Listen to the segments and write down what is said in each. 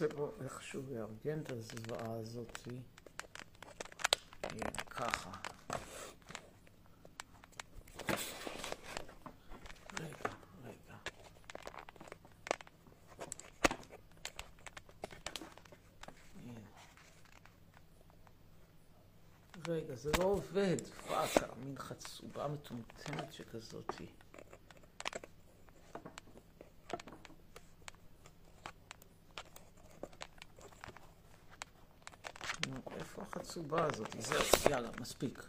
ננסה פה איכשהו לארגן את הזוועה הזאת. ככה. רגע, רגע. רגע, זה לא עובד. פאקה, מין חצובה מטומטמת שכזאתי. נו, איפה החצובה הזאת? זהו, יאללה, מספיק.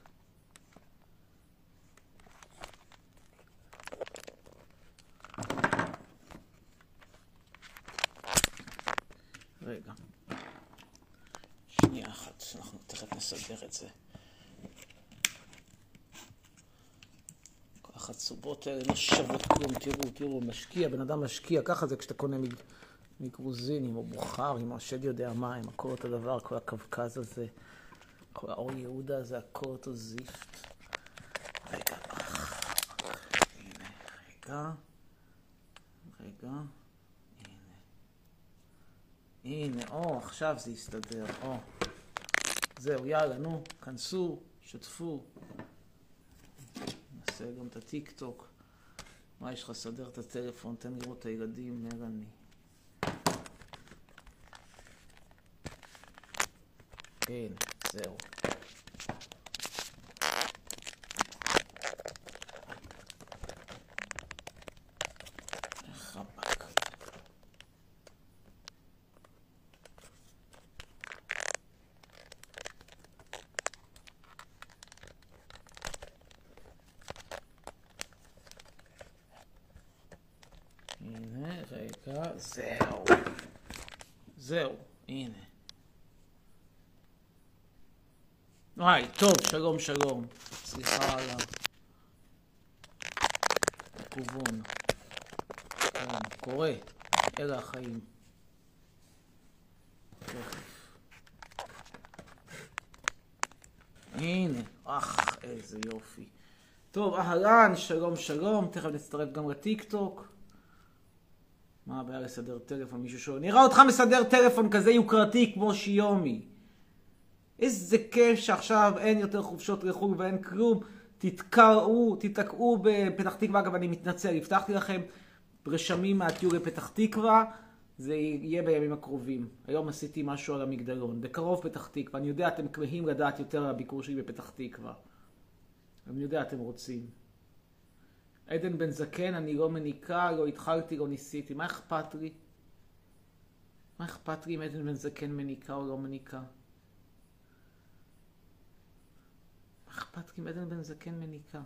רגע. שנייה אחת, אנחנו תכף נסדר את זה. החצובות האלה לא שוות כלום, תראו, תראו, משקיע, בן אדם משקיע, ככה זה כשאתה קונה מג... מגרוזינים או בוכרים או השד יודע מה, הם הכל אותו דבר, כל הקווקז הזה, כל האור יהודה הכל אותו זיפט. רגע, הנה, רגע, רגע, הנה. הנה, או, עכשיו זה יסתדר, או. זהו, יאללה, נו, כנסו, שתפו. נעשה גם את הטיק טוק. מה יש לך? סדר את הטלפון, תן לראות את הילדים, מרני. כן, זהו. זהו. זהו, הנה. וואי, טוב, שלום, שלום. סליחה על הכיוון. כן, קורה. אלה החיים. הנה, אך, איזה יופי. טוב, אהלן, שלום, שלום. תכף נצטרף גם לטיקטוק. מה הבעיה לסדר טלפון? מישהו שואל. נראה אותך מסדר טלפון כזה יוקרתי כמו שיומי. איזה כיף שעכשיו אין יותר חופשות לחו"ל ואין כלום. תתקעו, תתקעו בפתח תקווה. אגב, אני מתנצל, הבטחתי לכם רשמים מהטיול לפתח תקווה. זה יהיה בימים הקרובים. היום עשיתי משהו על המגדלון. בקרוב פתח תקווה. אני יודע, אתם כמהים לדעת יותר על הביקור שלי בפתח תקווה. אני יודע, אתם רוצים. עדן בן זקן, אני לא מניקה, לא התחלתי, לא ניסיתי. מה אכפת לי? מה אכפת לי אם עדן בן זקן מניקה או לא מניקה? מה אכפת לי אם עדן בן זקן מניקה?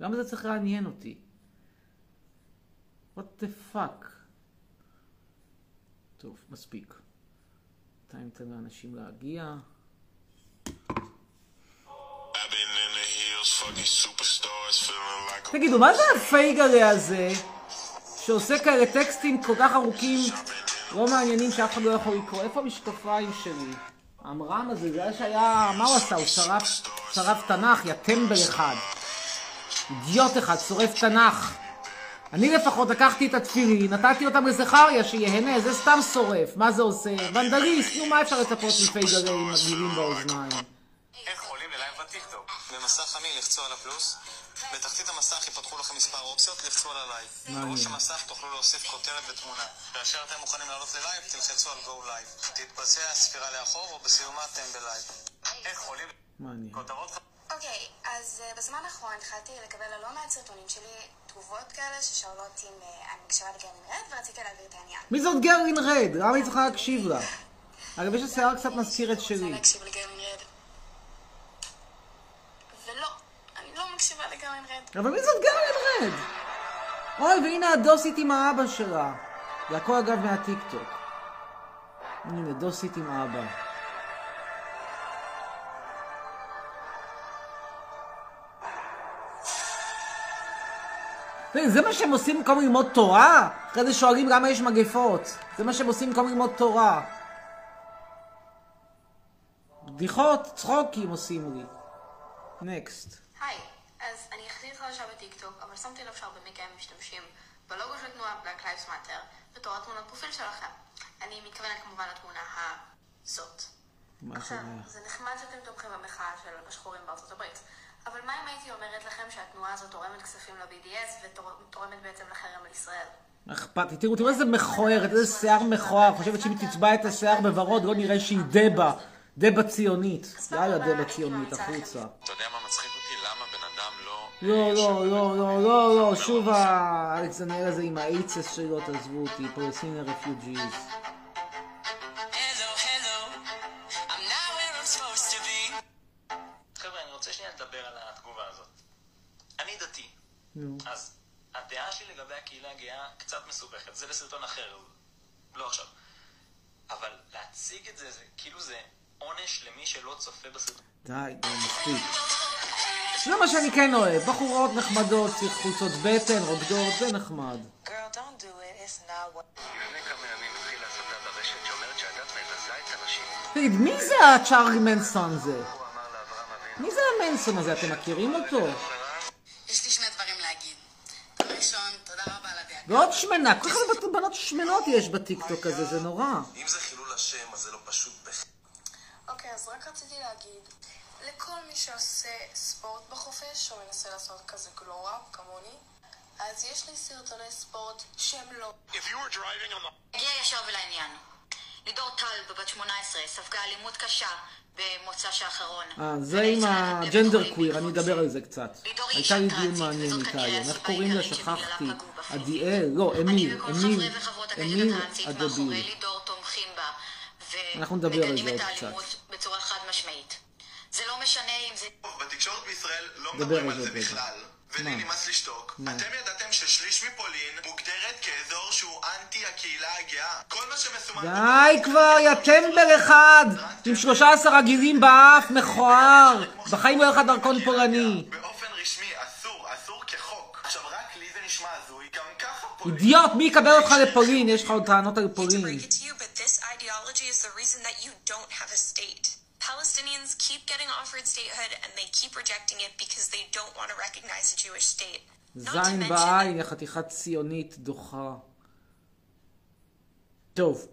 למה זה צריך לעניין אותי? what the fuck? טוב, מספיק. בינתיים ניתן לאנשים להגיע. תגידו, מה זה הפייגלה הזה, שעושה כאלה טקסטים כל כך ארוכים, לא מעניינים שאף אחד לא יכול לקרוא? איפה המשקפיים שלי? המרם הזה, זה היה שהיה, מה הוא עשה? הוא שרף, שרף תנ"ך, יא טמבל אחד. אידיוט אחד, שורף תנ"ך. אני לפחות לקחתי את התפילין, נתתי אותם לזכריה שיהנה, זה סתם שורף. מה זה עושה? ונדליסט, נו מה אפשר לצפות מפייגלה עם מגניבים באוזניים? איך עולים ללייב בטיקטוק? במסך הראשי לחצו על הפלוס, בתחתית המסך יפתחו לכם מספר אופציות, לחצו על הלייב. בראש המסך תוכלו להוסיף כותרת ותמונה. כאשר אתם מוכנים לעלות ללייב, תלחצו על Go Live. תתבצע הספירה לאחור או בסיומה אתם בלייב. איך עולים... מעניין. כותרות אוקיי, אז אה, בזמן האחרון התחלתי לקבל על לא מעט סרטונים שלי תגובות כאלה ששואלות אם אה, אני מקשיבה ל girl in red ורציתי להעביר את העניין. מי זאת girl in red? למה היא צריכה להקשיב לה? אגב, יש השיער קצת מזכיר את רוצה שלי. להקשיב לגרמין רד. ולא, אני לא מקשיבה לגרמין רד. אבל מי זאת גרלין רד? אוי, והנה הדוסית עם האבא שלה. זה הכל אגב מהטיקטוק. הנה, דוסית עם האבא. זה מה שהם עושים במקום ללמוד תורה? אחרי זה שואלים למה יש מגפות. זה מה שהם עושים במקום ללמוד תורה. בדיחות, צחוקים עושים לי. נקסט. היי, אז אני יחסית חדשה בטיקטוק, אבל שמתי לב שהרבה מכם משתמשים בלוגו של תנועת Black Lives Matter, בתור התמונת פרופיל שלכם. אני מתכוונת כמובן לתמונה הזאת. עכשיו? זה נחמד שאתם תומכים במחאה של השחורים בארצות הברית, אבל מה אם הייתי אומרת לכם שהתנועה הזאת תורמת כספים ל-BDS ותורמת בעצם לחרם על ישראל? אכפת לי? תראו, תראו איזה מכוערת, איזה שיער מכוער. חושבת שאם היא תצבע את השיער בוורוד, לא נראה שהיא דבה. דבה ציונית. יאללה, דבה ציונית, החוצה. אתה יודע מה מצחיק אותי? למה בן אדם לא... לא, לא, לא, לא, לא, לא, שוב האלכס דניאל הזה עם האייצס שלו, תעזבו אותי, פלסטיני רפיוג'יז. אז הדעה שלי לגבי הקהילה הגאה קצת מסובכת, זה לסרטון אחר, לא עכשיו. אבל להציג את זה, זה כאילו זה עונש למי שלא צופה בסרטון. די, די, מספיק. זה מה שאני כן אוהב, בחורות נחמדות, חולצות בטן, רוקדות, זה נחמד. תגיד, מי זה הצ'ארלי מנסון הזה? מי זה המנסון הזה? אתם מכירים אותו? יש לי שני דברים להגיד. דבר ראשון, תודה רבה על הדאגה. ועוד שמנה, כל כך הרבה בנות שמנות יש בטיקטוק הזה, זה נורא. אם זה חילול השם, אז זה לא פשוט. אוקיי, אז רק רציתי להגיד, לכל מי שעושה ספורט בחופש, או מנסה לעשות כזה גלו-אפ כמוני, אז יש לי סרטוני ספורט שהם לא. הגיע ישר ולעניין. לידור טל, בת 18, ספגה אלימות קשה במוצ"ש האחרון. אה, זה עם הג'נדר קוויר, אני אדבר על זה קצת. הייתה לי דיון מעניין איתה היום. איך קוראים לה? שכחתי. עדיאל? לא, אמיל. אמיל. אמיל בה. אנחנו נדבר על זה עוד קצת. בצורה חד משמעית. זה לא משנה אם זה... בתקשורת בישראל לא דבר מדברים על זה. בכלל. ולי? נמאס לשתוק. אתם ידעתם ששליש מפולין מוגדרת כאזור שהוא אנטי הקהילה הגאה. כל מה שמסומן... די כבר, יא טמבל אחד! עם 13 עגילים באף, מכוער! בחיים לא יהיה לך דרכון פולני. באופן רשמי אסור, אסור כחוק. עכשיו רק לי זה נשמע הזוי, גם ככה פולין. אידיוט, מי יקבל אותך לפולין? יש לך עוד טענות על to פולין. break it to you, but this ideology is the reason that you don't have a state. Palestinians keep getting offered statehood and they keep rejecting it because they don't want to recognize a Jewish state. Not to זין בעין, יא חתיכת ציונית דוחה. טוב.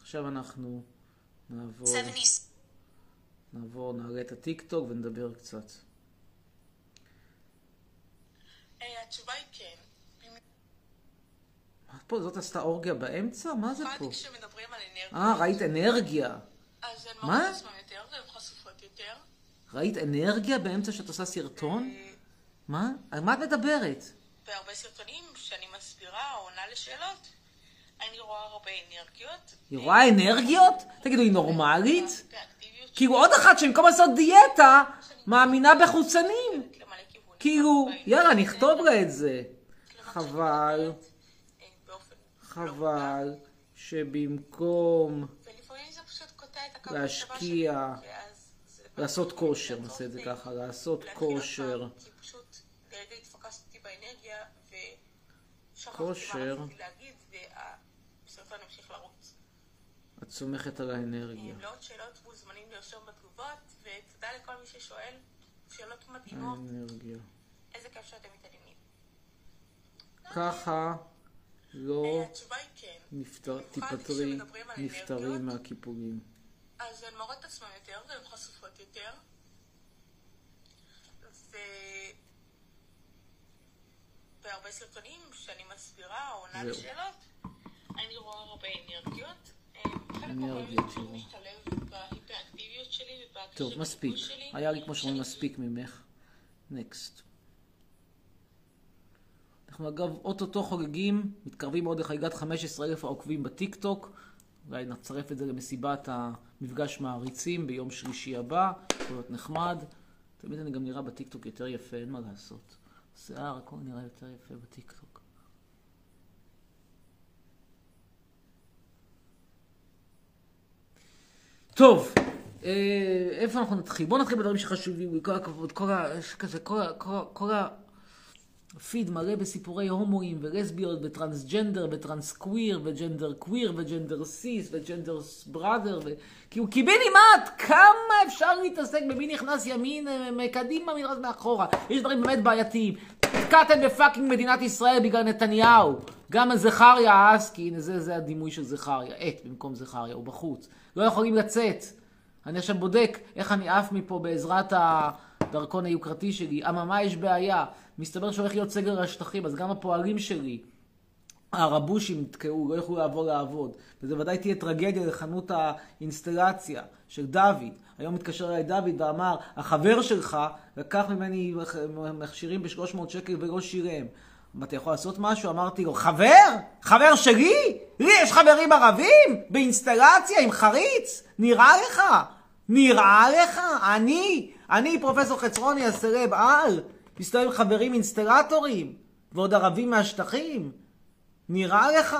עכשיו אנחנו נעבור, 70 נעבור, נעלה את הטיק טוק ונדבר קצת. התשובה היא כן. פה, זאת עשתה אורגיה באמצע? מה זה פה? כשמדברים על אנרגיה, אה, ראית אנרגיה. אז הן? מראות עצמן יותר והן חשופות יותר. ראית אנרגיה באמצע שאת עושה סרטון? מה? על מה את מדברת? בהרבה סרטונים שאני מסבירה או עונה לשאלות, אני רואה הרבה אנרגיות. היא רואה אנרגיות? תגידו, היא נורמלית? כאילו עוד אחת שבמקום לעשות דיאטה, מאמינה בחוצנים. כאילו, יאללה. נכתוב לה את זה. חבל, חבל, שבמקום להשקיע, זה לעשות כושר, נעשה את זה ככה, לעשות כושר. כושר. את סומכת על האנרגיה. לעוד שאלות מוזמנים לרשום בתגובות ותודה לכל מי ששואל שאלות מדהימות. האנרגיה. איזה כיף שאתם מתעניינים. ככה לא. נפטר, תיפטרי, אנרגיות. מהקיפולים. אז הן את עצמן יותר והן חשופות יותר. ו... בהרבה סרטונים שאני מסבירה או עונה. לשאלות, אני רואה הרבה אנרגיות. אה, טוב, מספיק. היה לי כמו שאומרים מספיק ממך. next. אנחנו אגב אוטוטו חוגגים, מתקרבים מאוד לחגיגת 15,000 העוקבים בטיק טוק. אולי נצרף את זה למסיבת המפגש מעריצים ביום שלישי הבא, יכול להיות נחמד. תמיד אני גם נראה בטיק טוק יותר יפה, אין מה לעשות. שיער, הכל נראה יותר יפה בטיק טוק. טוב, אה, איפה אנחנו נתחיל? בואו נתחיל בדברים שחשובים כל הכבוד, כל ה... כזה, כל ה... כל ה... ה... פיד מלא בסיפורי הומואים ולסביות וטרנסג'נדר וטרנס קוויר ו gender queer ו gender sis ו gender brother וכאילו קיבינימט כמה אפשר להתעסק במי נכנס ימין אה, מקדימה מי נכנס מאחורה יש דברים באמת בעייתיים נתקעתם ב fucking מדינת ישראל בגלל נתניהו. גם זכריה אסקי, הנה זה, זה הדימוי של זכריה, עט במקום זכריה, הוא בחוץ. לא יכולים לצאת. אני עכשיו בודק איך אני עף מפה בעזרת הדרכון היוקרתי שלי. אממה, יש בעיה. מסתבר שהולך להיות סגר על השטחים, אז גם הפועלים שלי, הרבושים נתקעו, לא יוכלו לעבור לעבוד. וזה ודאי תהיה טרגדיה לחנות האינסטלציה של דוד. היום התקשר אליי דוד ואמר, החבר שלך לקח ממני מכשירים ב-300 שקל ולא שילם. אתה יכול לעשות משהו? אמרתי לו, חבר? חבר שלי? לי יש חברים ערבים? באינסטלציה עם חריץ? נראה לך? נראה לך? אני, אני פרופסור חצרוני הסרב על, מסתובב עם חברים אינסטלטורים, ועוד ערבים מהשטחים? נראה לך?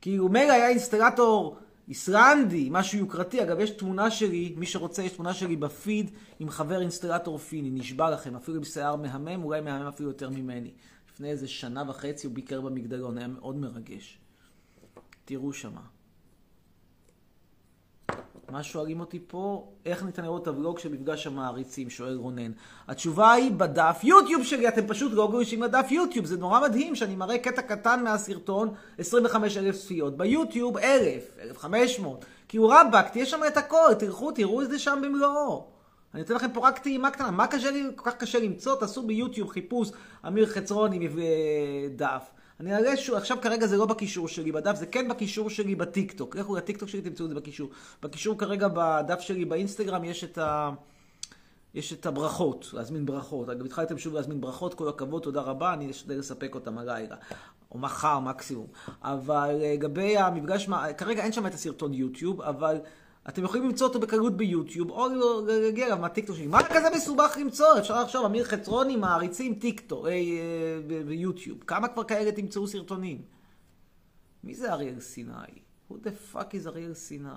כאילו מילא היה אינסטלטור איסלנדי, משהו יוקרתי. אגב, יש תמונה שלי, מי שרוצה, יש תמונה שלי בפיד עם חבר אינסטלטור פיני, נשבע לכם, אפילו עם שיער מהמם, אולי מהמם אפילו יותר ממני. לפני איזה שנה וחצי הוא ביקר במגדלון, היה מאוד מרגש. תראו שמה. מה שואלים אותי פה? איך ניתן לראות את הוולוג של מפגש המעריצים? שואל רונן. התשובה היא בדף יוטיוב שלי, אתם פשוט לא גולשים לדף יוטיוב. זה נורא מדהים שאני מראה קטע קטן מהסרטון, 25 אלף צפיות. ביוטיוב, 1,000, 1,500. כי הוא רבאק, תהיה שם את הכל, תלכו, תראו את זה שם במלואו. אני אתן לכם פה רק טעימה קטנה. מה קשה לי, כל כך קשה למצוא? תעשו ביוטיוב חיפוש אמיר חצרוני דף. אני אראה שהוא, עכשיו כרגע זה לא בקישור שלי בדף, זה כן בקישור שלי בטיקטוק. לכו לטיקטוק שלי, תמצאו את זה בקישור. בקישור כרגע בדף שלי באינסטגרם יש את ה... יש את הברכות, להזמין ברכות. אגב, התחלתם שוב להזמין ברכות, כל הכבוד, תודה רבה, אני אשתדל לספק אותם הלילה. או מחר מקסימום. אבל לגבי המפגש, כרגע אין שם את הסרטון יוטיוב, אבל אתם יכולים למצוא אותו בקלות ביוטיוב, או להגיע אליו מהטיקטוק שלי. מה כזה מסובך למצוא? אפשר לחשוב, אמיר חצרוני מעריצים טיקטוק, אה, אה, ביוטיוב. כמה כבר כאלה תמצאו סרטונים? מי זה אריאל סיני? who the fuck is אריאל סיני?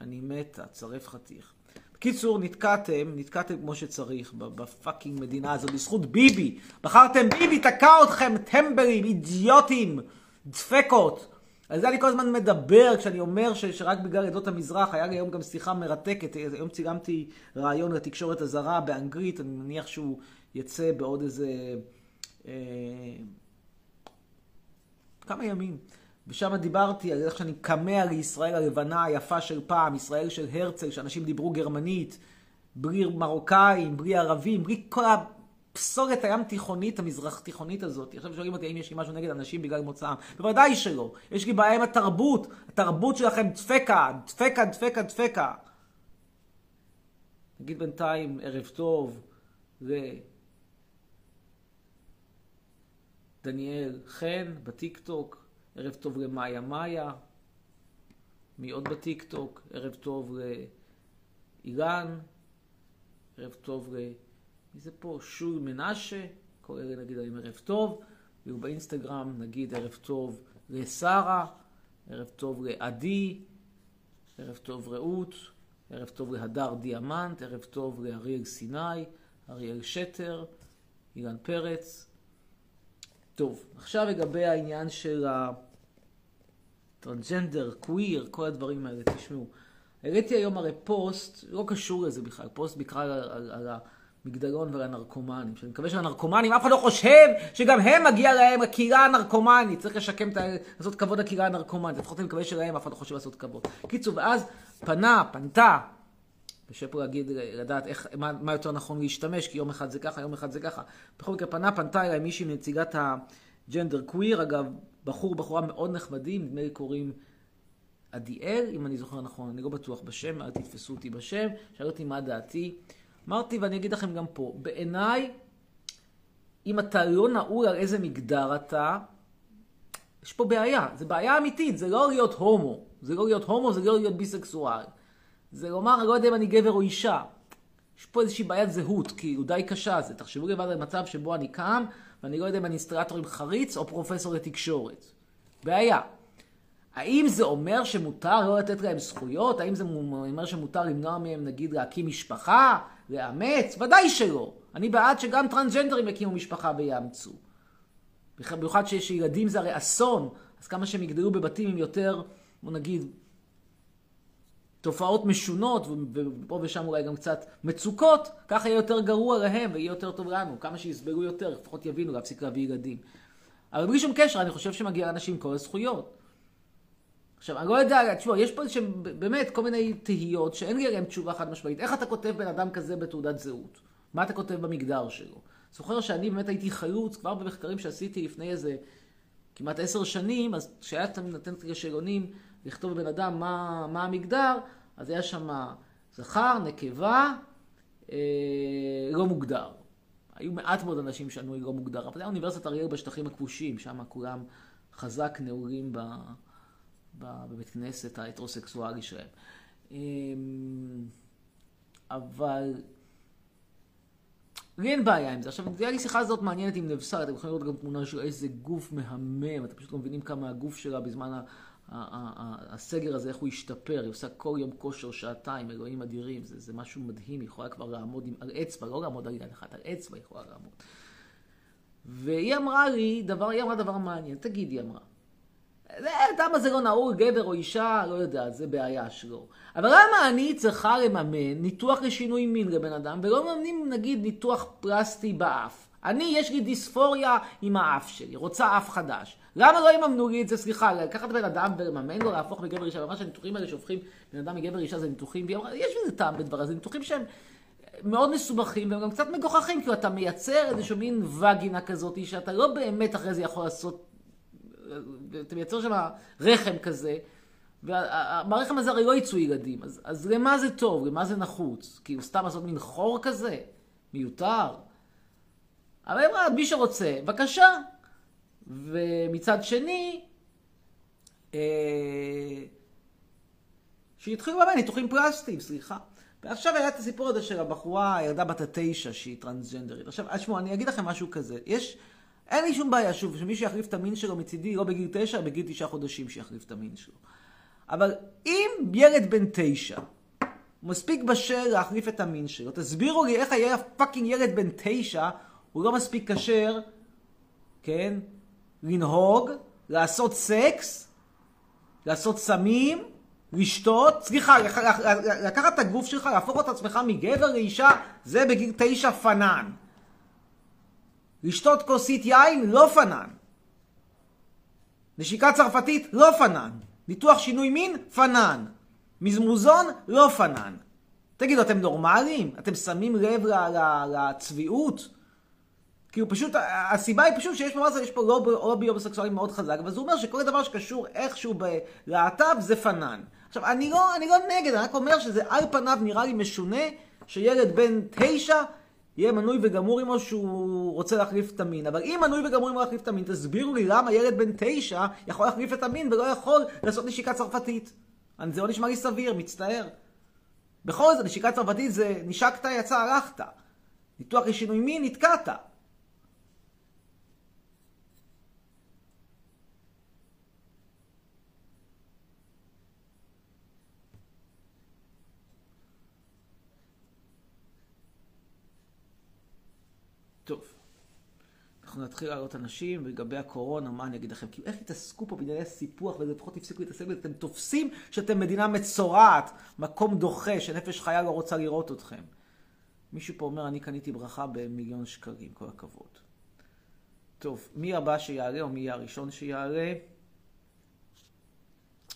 אני מתה, צרף חתיך. בקיצור, נתקעתם, נתקעתם כמו שצריך ב fucking מדינה הזאת, בזכות ביבי. בחרתם ביבי, תקע אתכם, טמבלים, אידיוטים, דפקות. על זה אני כל הזמן מדבר כשאני אומר ש, שרק בגלל עדות המזרח, היה לי היום גם שיחה מרתקת, היום צילמתי ראיון לתקשורת הזרה באנגלית, אני מניח שהוא יצא בעוד איזה... אה, כמה ימים. ושם דיברתי על איך שאני קמע לישראל הלבנה היפה של פעם, ישראל של הרצל, שאנשים דיברו גרמנית, בלי מרוקאים, בלי ערבים, בלי כל הפסולת הים תיכונית, המזרח תיכונית הזאת. עכשיו שואלים אותי האם יש לי משהו נגד אנשים בגלל מוצאם. בוודאי שלא. יש לי בעיה עם התרבות. התרבות שלכם דפקה, דפקה, דפקה, דפקה. נגיד בינתיים ערב טוב לדניאל חן בטיקטוק, ערב טוב למאיה מאיה, מי עוד בטיקטוק, ערב טוב לאילן, ערב טוב ל... מי זה פה? שול מנשה, כל אלה נגיד להם ערב טוב, ובאינסטגרם נגיד ערב טוב לשרה, ערב טוב לעדי, ערב טוב רעות, ערב טוב להדר דיאמנט, ערב טוב לאריאל סיני, אריאל שטר, אילן פרץ. טוב, עכשיו לגבי העניין של הטרנסג'נדר, קוויר, כל הדברים האלה, תשמעו. העליתי היום הרי פוסט, לא קשור לזה בכלל, פוסט בכלל על, על, על מגדלון ולנרקומנים. שאני מקווה שהנרקומנים, אף אחד לא חושב שגם הם מגיע להם הקהילה הנרקומנית. צריך לשקם, את ה... לעשות כבוד לקהילה הנרקומנית. לפחות אני מקווה שלהם אף אחד לא חושב לעשות כבוד. קיצור, ואז פנה, פנתה, קשה פה להגיד, לדעת איך, מה, מה יותר נכון להשתמש, כי יום אחד זה ככה, יום אחד זה ככה. בכל מקרה, פנה, פנתה אליי מישהי מנציגת ה gender queer, אגב, בחור, בחורה מאוד נחמדים, נדמה לי קוראים עדיאל, אם אני זוכר נכון, אני לא בטוח בשם, אל תתפסו אותי בשם, שאל אותי מה דעתי. אמרתי, ואני אגיד לכם גם פה, בעיניי, אם אתה לא נעול על איזה מגדר אתה, יש פה בעיה. זה בעיה אמיתית, זה לא להיות הומו. זה לא להיות הומו, זה לא להיות ביסקסואל. זה לומר, אני לא יודע אם אני גבר או אישה. יש פה איזושהי בעיית זהות, כאילו, די קשה זה. תחשבו לבד על מצב שבו אני קם, ואני לא יודע אם אני אינסטרטור עם חריץ או פרופסור לתקשורת. בעיה. האם זה אומר שמותר לא לתת להם זכויות? האם זה אומר שמותר למנוע מהם, נגיד, להקים משפחה? לאמץ? ודאי שלא. אני בעד שגם טרנסג'נדרים יקימו משפחה ויאמצו. במיוחד שיש ילדים זה הרי אסון, אז כמה שהם יגדלו בבתים עם יותר, בוא נגיד, תופעות משונות, ופה ושם אולי גם קצת מצוקות, ככה יהיה יותר גרוע להם ויהיה יותר טוב לנו. כמה שיסבלו יותר, לפחות יבינו להפסיק להביא ילדים. אבל בלי שום קשר, אני חושב שמגיע לאנשים כל הזכויות. עכשיו, אני לא יודע, תשמעו, יש פה איזשהם באמת כל מיני תהיות שאין לי עליהן תשובה חד משמעית. איך אתה כותב בן אדם כזה בתעודת זהות? מה אתה כותב במגדר שלו? זוכר שאני באמת הייתי חלוץ כבר במחקרים שעשיתי לפני איזה כמעט עשר שנים, אז כשהיה נותן את השאלונים לכתוב בבן אדם מה, מה המגדר, אז היה שם זכר, נקבה, אה, לא מוגדר. היו מעט מאוד אנשים שענו לא מוגדר, אבל זה היה אוניברסיטת אריאל בשטחים הכבושים, שם כולם חזק נעורים ב, בבית כנסת ההטרוסקסואלי שלהם. אה, אבל לי אין בעיה עם זה. עכשיו, היה לי שיחה הזאת מעניינת עם נבסר, אתם יכולים לראות גם תמונה של איזה גוף מהמם, אתם פשוט לא מבינים כמה הגוף שלה בזמן הסגר הזה, איך הוא השתפר, היא עושה כל יום כושר שעתיים, אלוהים אדירים, זה, זה משהו מדהים, היא יכולה כבר לעמוד עם, על אצבע, לא לעמוד על יד אחת, על אצבע היא יכולה לעמוד. והיא אמרה לי, דבר, היא אמרה דבר מעניין, תגידי, היא אמרה, למה זה לא נהוג, גבר או אישה, לא יודע, זה בעיה שלו. אבל למה אני צריכה לממן ניתוח לשינוי מין לבן אדם, ולא מממנים נגיד ניתוח פלסטי באף? אני, יש לי דיספוריה עם האף שלי, רוצה אף חדש. למה לא יממנו לי את זה? סליחה, לקחת בן אדם ולממן לו להפוך מגבר אישה, ממש הניתוחים האלה שהופכים בן אדם מגבר אישה זה ניתוחים, יש בזה טעם בדבר הזה, ניתוחים שהם מאוד מסובכים והם גם קצת מגוחכים, כי אתה מייצר איזשהו מין וגינה כזאת, שאתה לא באמת אחרי זה יכול לעשות, אתה מייצר שם רחם כזה. והרחם הזה הרי לא יצאו ילדים, אז, אז למה זה טוב? למה זה נחוץ? כאילו סתם לעשות מין חור כזה? מיותר? אבל אמרה, מי שרוצה, בבקשה. ומצד שני, אה, שהתחילו ניתוחים פלסטיים, סליחה. ועכשיו היה את הסיפור הזה של הבחורה, הילדה בת התשע, שהיא טרנסג'נדרית. עכשיו, תשמעו, אני אגיד לכם משהו כזה. יש, אין לי שום בעיה, שוב, שמישהו יחליף את המין שלו מצידי, לא בגיל תשע, בגיל תשעה חודשים שיחליף את המין שלו. אבל אם ילד בן תשע, מספיק בשל להחליף את המין שלו, תסבירו לי איך היה fucking ילד בן תשע, הוא לא מספיק כשיר, כן? לנהוג, לעשות סקס, לעשות סמים, לשתות, סליחה, לקחת את הגוף שלך, להפוך את עצמך מגבר לאישה, זה בגיל תשע פנן. לשתות כוסית יין, לא פנן. נשיקה צרפתית, לא פנן. ניתוח שינוי מין, פנן. מזמוזון, לא פנן. תגידו, אתם נורמליים? אתם שמים לב לצביעות? כאילו פשוט, הסיבה היא פשוט שיש ממש, יש פה לובי הומוסקסואלי מאוד חזק, אבל זה אומר שכל דבר שקשור איכשהו בלהט"ב זה פנן. עכשיו, אני לא, אני לא נגד, אני רק אומר שזה על פניו נראה לי משונה שילד בן תשע יהיה מנוי וגמור עמו שהוא רוצה להחליף את המין. אבל אם מנוי וגמור עמו להחליף את המין, תסבירו לי למה ילד בן תשע יכול להחליף את המין ולא יכול לעשות נשיקה צרפתית. זה לא נשמע לי סביר, מצטער. בכל זאת, נשיקה צרפתית זה נשקת, יצא, הלכת. ניתוח לשינוי מין, נתקעת. טוב. אנחנו נתחיל לעלות אנשים, ולגבי הקורונה, מה אני אגיד לכם? כאילו, איך התעסקו פה בענייני סיפוח, ולפחות תפסיקו להתעסק בזה? אתם תופסים שאתם מדינה מצורעת, מקום דוחה, שנפש חיה לא רוצה לראות אתכם. מישהו פה אומר, אני קניתי ברכה במיליון שקלים, כל הכבוד. טוב, מי הבא שיעלה, או מי יהיה הראשון שיעלה?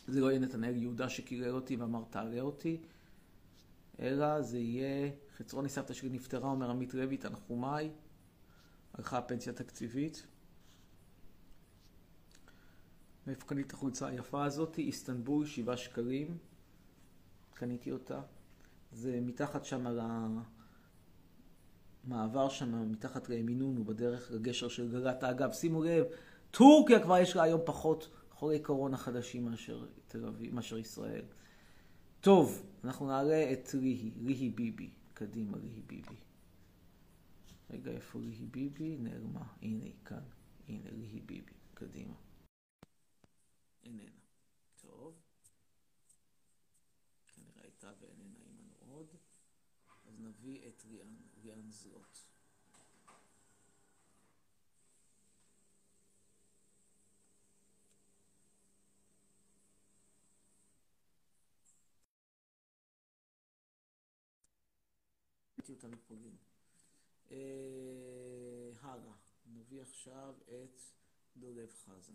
זה לא יהיה נתנאל יהודה שקילל אותי ואמר, תעלה אותי, אלא זה יהיה, חצרוני סבתא שלי נפטרה, אומר עמית לוי, תנחומיי. הלכה הפנסיה התקציבית. מאיפה קניתי את החולצה היפה הזאת? איסטנבול, שבעה שקלים. קניתי אותה. זה מתחת שם על המעבר שם, מתחת למינון, בדרך לגשר של גלת. אגב, שימו לב, טורקיה כבר יש לה היום פחות חולי קורונה חדשים מאשר תל אביב, מאשר ישראל. טוב, אנחנו נעלה את ליהי, ליהי ביבי. קדימה, ליהי ביבי. רגע, איפה ריהי ביבי? נעלמה. הנה היא כאן. הנה ריהי ביבי. קדימה. איננה. טוב. כנראה הייתה ואיננה עימנו עוד. אז נביא את ריאן, ריאן זלוט. אותה לפולין. אה, הלאה, נביא עכשיו את דולב חזן.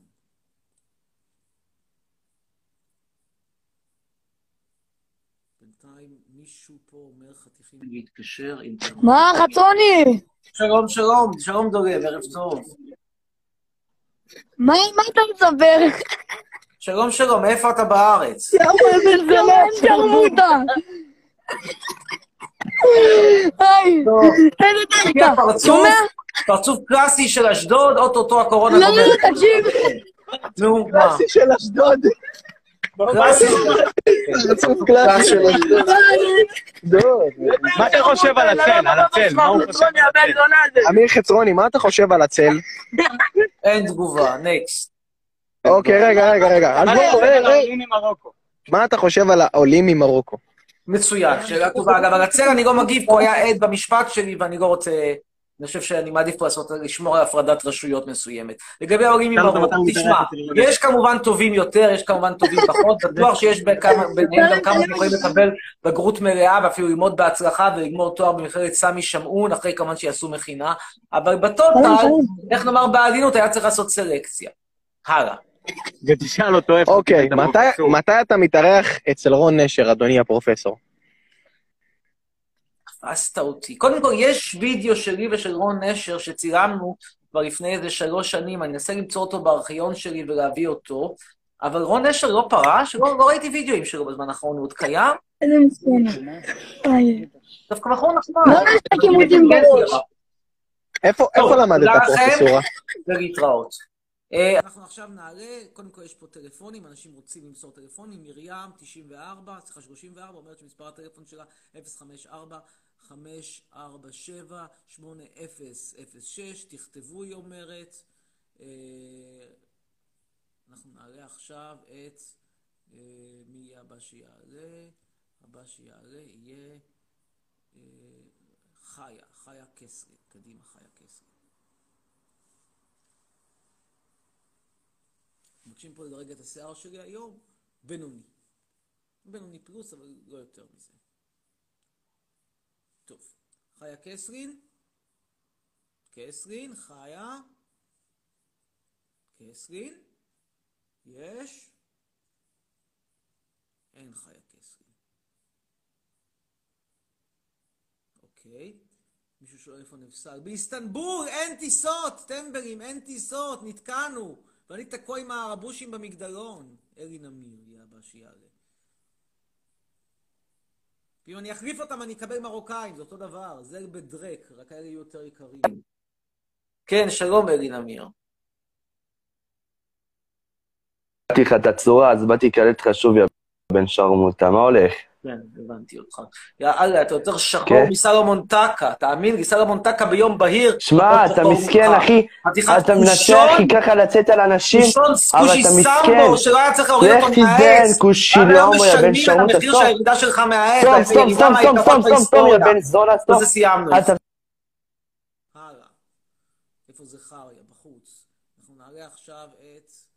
בינתיים מישהו פה אומר חתיכים להתקשר עם... מה, חצרוני? שלום, שלום, שלום דולב, ערב טוב. מה מה אתה מספר? שלום, שלום, איפה אתה בארץ? זה לא שרמוטה. היי, איזה דחקה. פרצוף, שומע? פרצוף קלאסי של אשדוד, אוטוטו הקורונה לא, לא. לא, תקשיב. נו, מה? של אשדוד. קלאסי. קלאסי של אשדוד. מה אתה חושב על הצל? על הצל, מה הוא חושב? אמיר חצרוני, מה אתה חושב על הצל? אין תגובה, נקסט. אוקיי, רגע, רגע, רגע. מה אתה חושב על. העולים ממרוקו? מצוין, שאלה טובה. אגב, על הצל אני לא מגיב, הוא היה עד במשפט שלי, ואני לא רוצה... אני חושב שאני מעדיף פה לעשות, לשמור על הפרדת רשויות מסוימת. לגבי העולים ממרוקו, תשמע, יש כמובן טובים יותר, יש כמובן טובים פחות, בטוח שיש ביניהם גם כמה שיכולים לקבל בגרות מלאה, ואפילו ללמוד בהצלחה ולגמור תואר במכללת סמי שמעון, אחרי כמובן שיעשו מכינה, אבל בטוטל, איך נאמר בעדינות, היה צריך לעשות סלקציה. הלאה. ותשאל אותו איפה. אוקיי, מתי- אתה מתארח אצל רון נשר, אדוני הפרופסור? תפסת אותי. קודם כל, יש וידאו שלי ושל רון נשר שצילמנו כבר לפני איזה שלוש שנים, אני אנסה למצוא אותו בארכיון שלי ולהביא אותו, אבל רון נשר לא פרש, לא, לא ראיתי וידאוים שלו בזמן האחרון, הוא עוד קיים? איזה מסכן. דווקא בחור נחמד. לא משחקים אותי בראש. איפה איפה למדת תודה לכם. פרופסורה? ולהתראות. אה, אנחנו עכשיו נעלה, קודם כל יש פה טלפונים, אנשים רוצים למסור טלפונים, מרים 94, סליחה 34, אומרת שמספר הטלפון שלה 054 547 8006, תכתבו היא אומרת. אה, אנחנו נעלה עכשיו את, אה, מי יהיה הבא שיעלה? הבא שיעלה יהיה חיה, חיה קסרי, קדימה חיה קסרי. מבקשים פה לדרג את השיער שלי היום, בינוני. בינוני פלוס, אבל לא יותר מזה. טוב, חיה קסרין, קסרין, חיה, קסרין, יש, אין חיה קסרין. אוקיי, מישהו שואל איפה נפסל. באיסטנבול אין טיסות, טמבלים, אין טיסות, נתקענו. ואני תקוע עם הרבושים במגדלון. אלי נמיר יהיה הבא שיעלה. ואם אני אחליף אותם אני אקבל מרוקאים, זה אותו דבר. זה בדרק, רק האלה יהיו יותר יקרים. כן, שלום אלי נמיר. ראיתי לך את הצורה, אז באתי לקלט לך שוב, יא בן שרמוטה, מה הולך? כן, הבנתי אותך. יאללה, אתה יותר שחור כן. מסלומון טקה, תאמין לי, סלומון טקה ביום בהיר. שמע, אתה מסכן, ממך. אחי, אתה מנסה, אחי, ככה לצאת על אנשים, אבל אתה מסכן. שלא היה צריך להוריד אותו מהעץ. כושי לאומו, יא בן שרמוטה, סתום. הירידה שלך מהעץ. סתום, סתום, סתום, מההתקפות סתום, סתום, סתום, יא. בן זונה, סתום. בזה סיימנו. הלאה. איפה זכריה? בחוץ. אנחנו נעלה עכשיו את אה,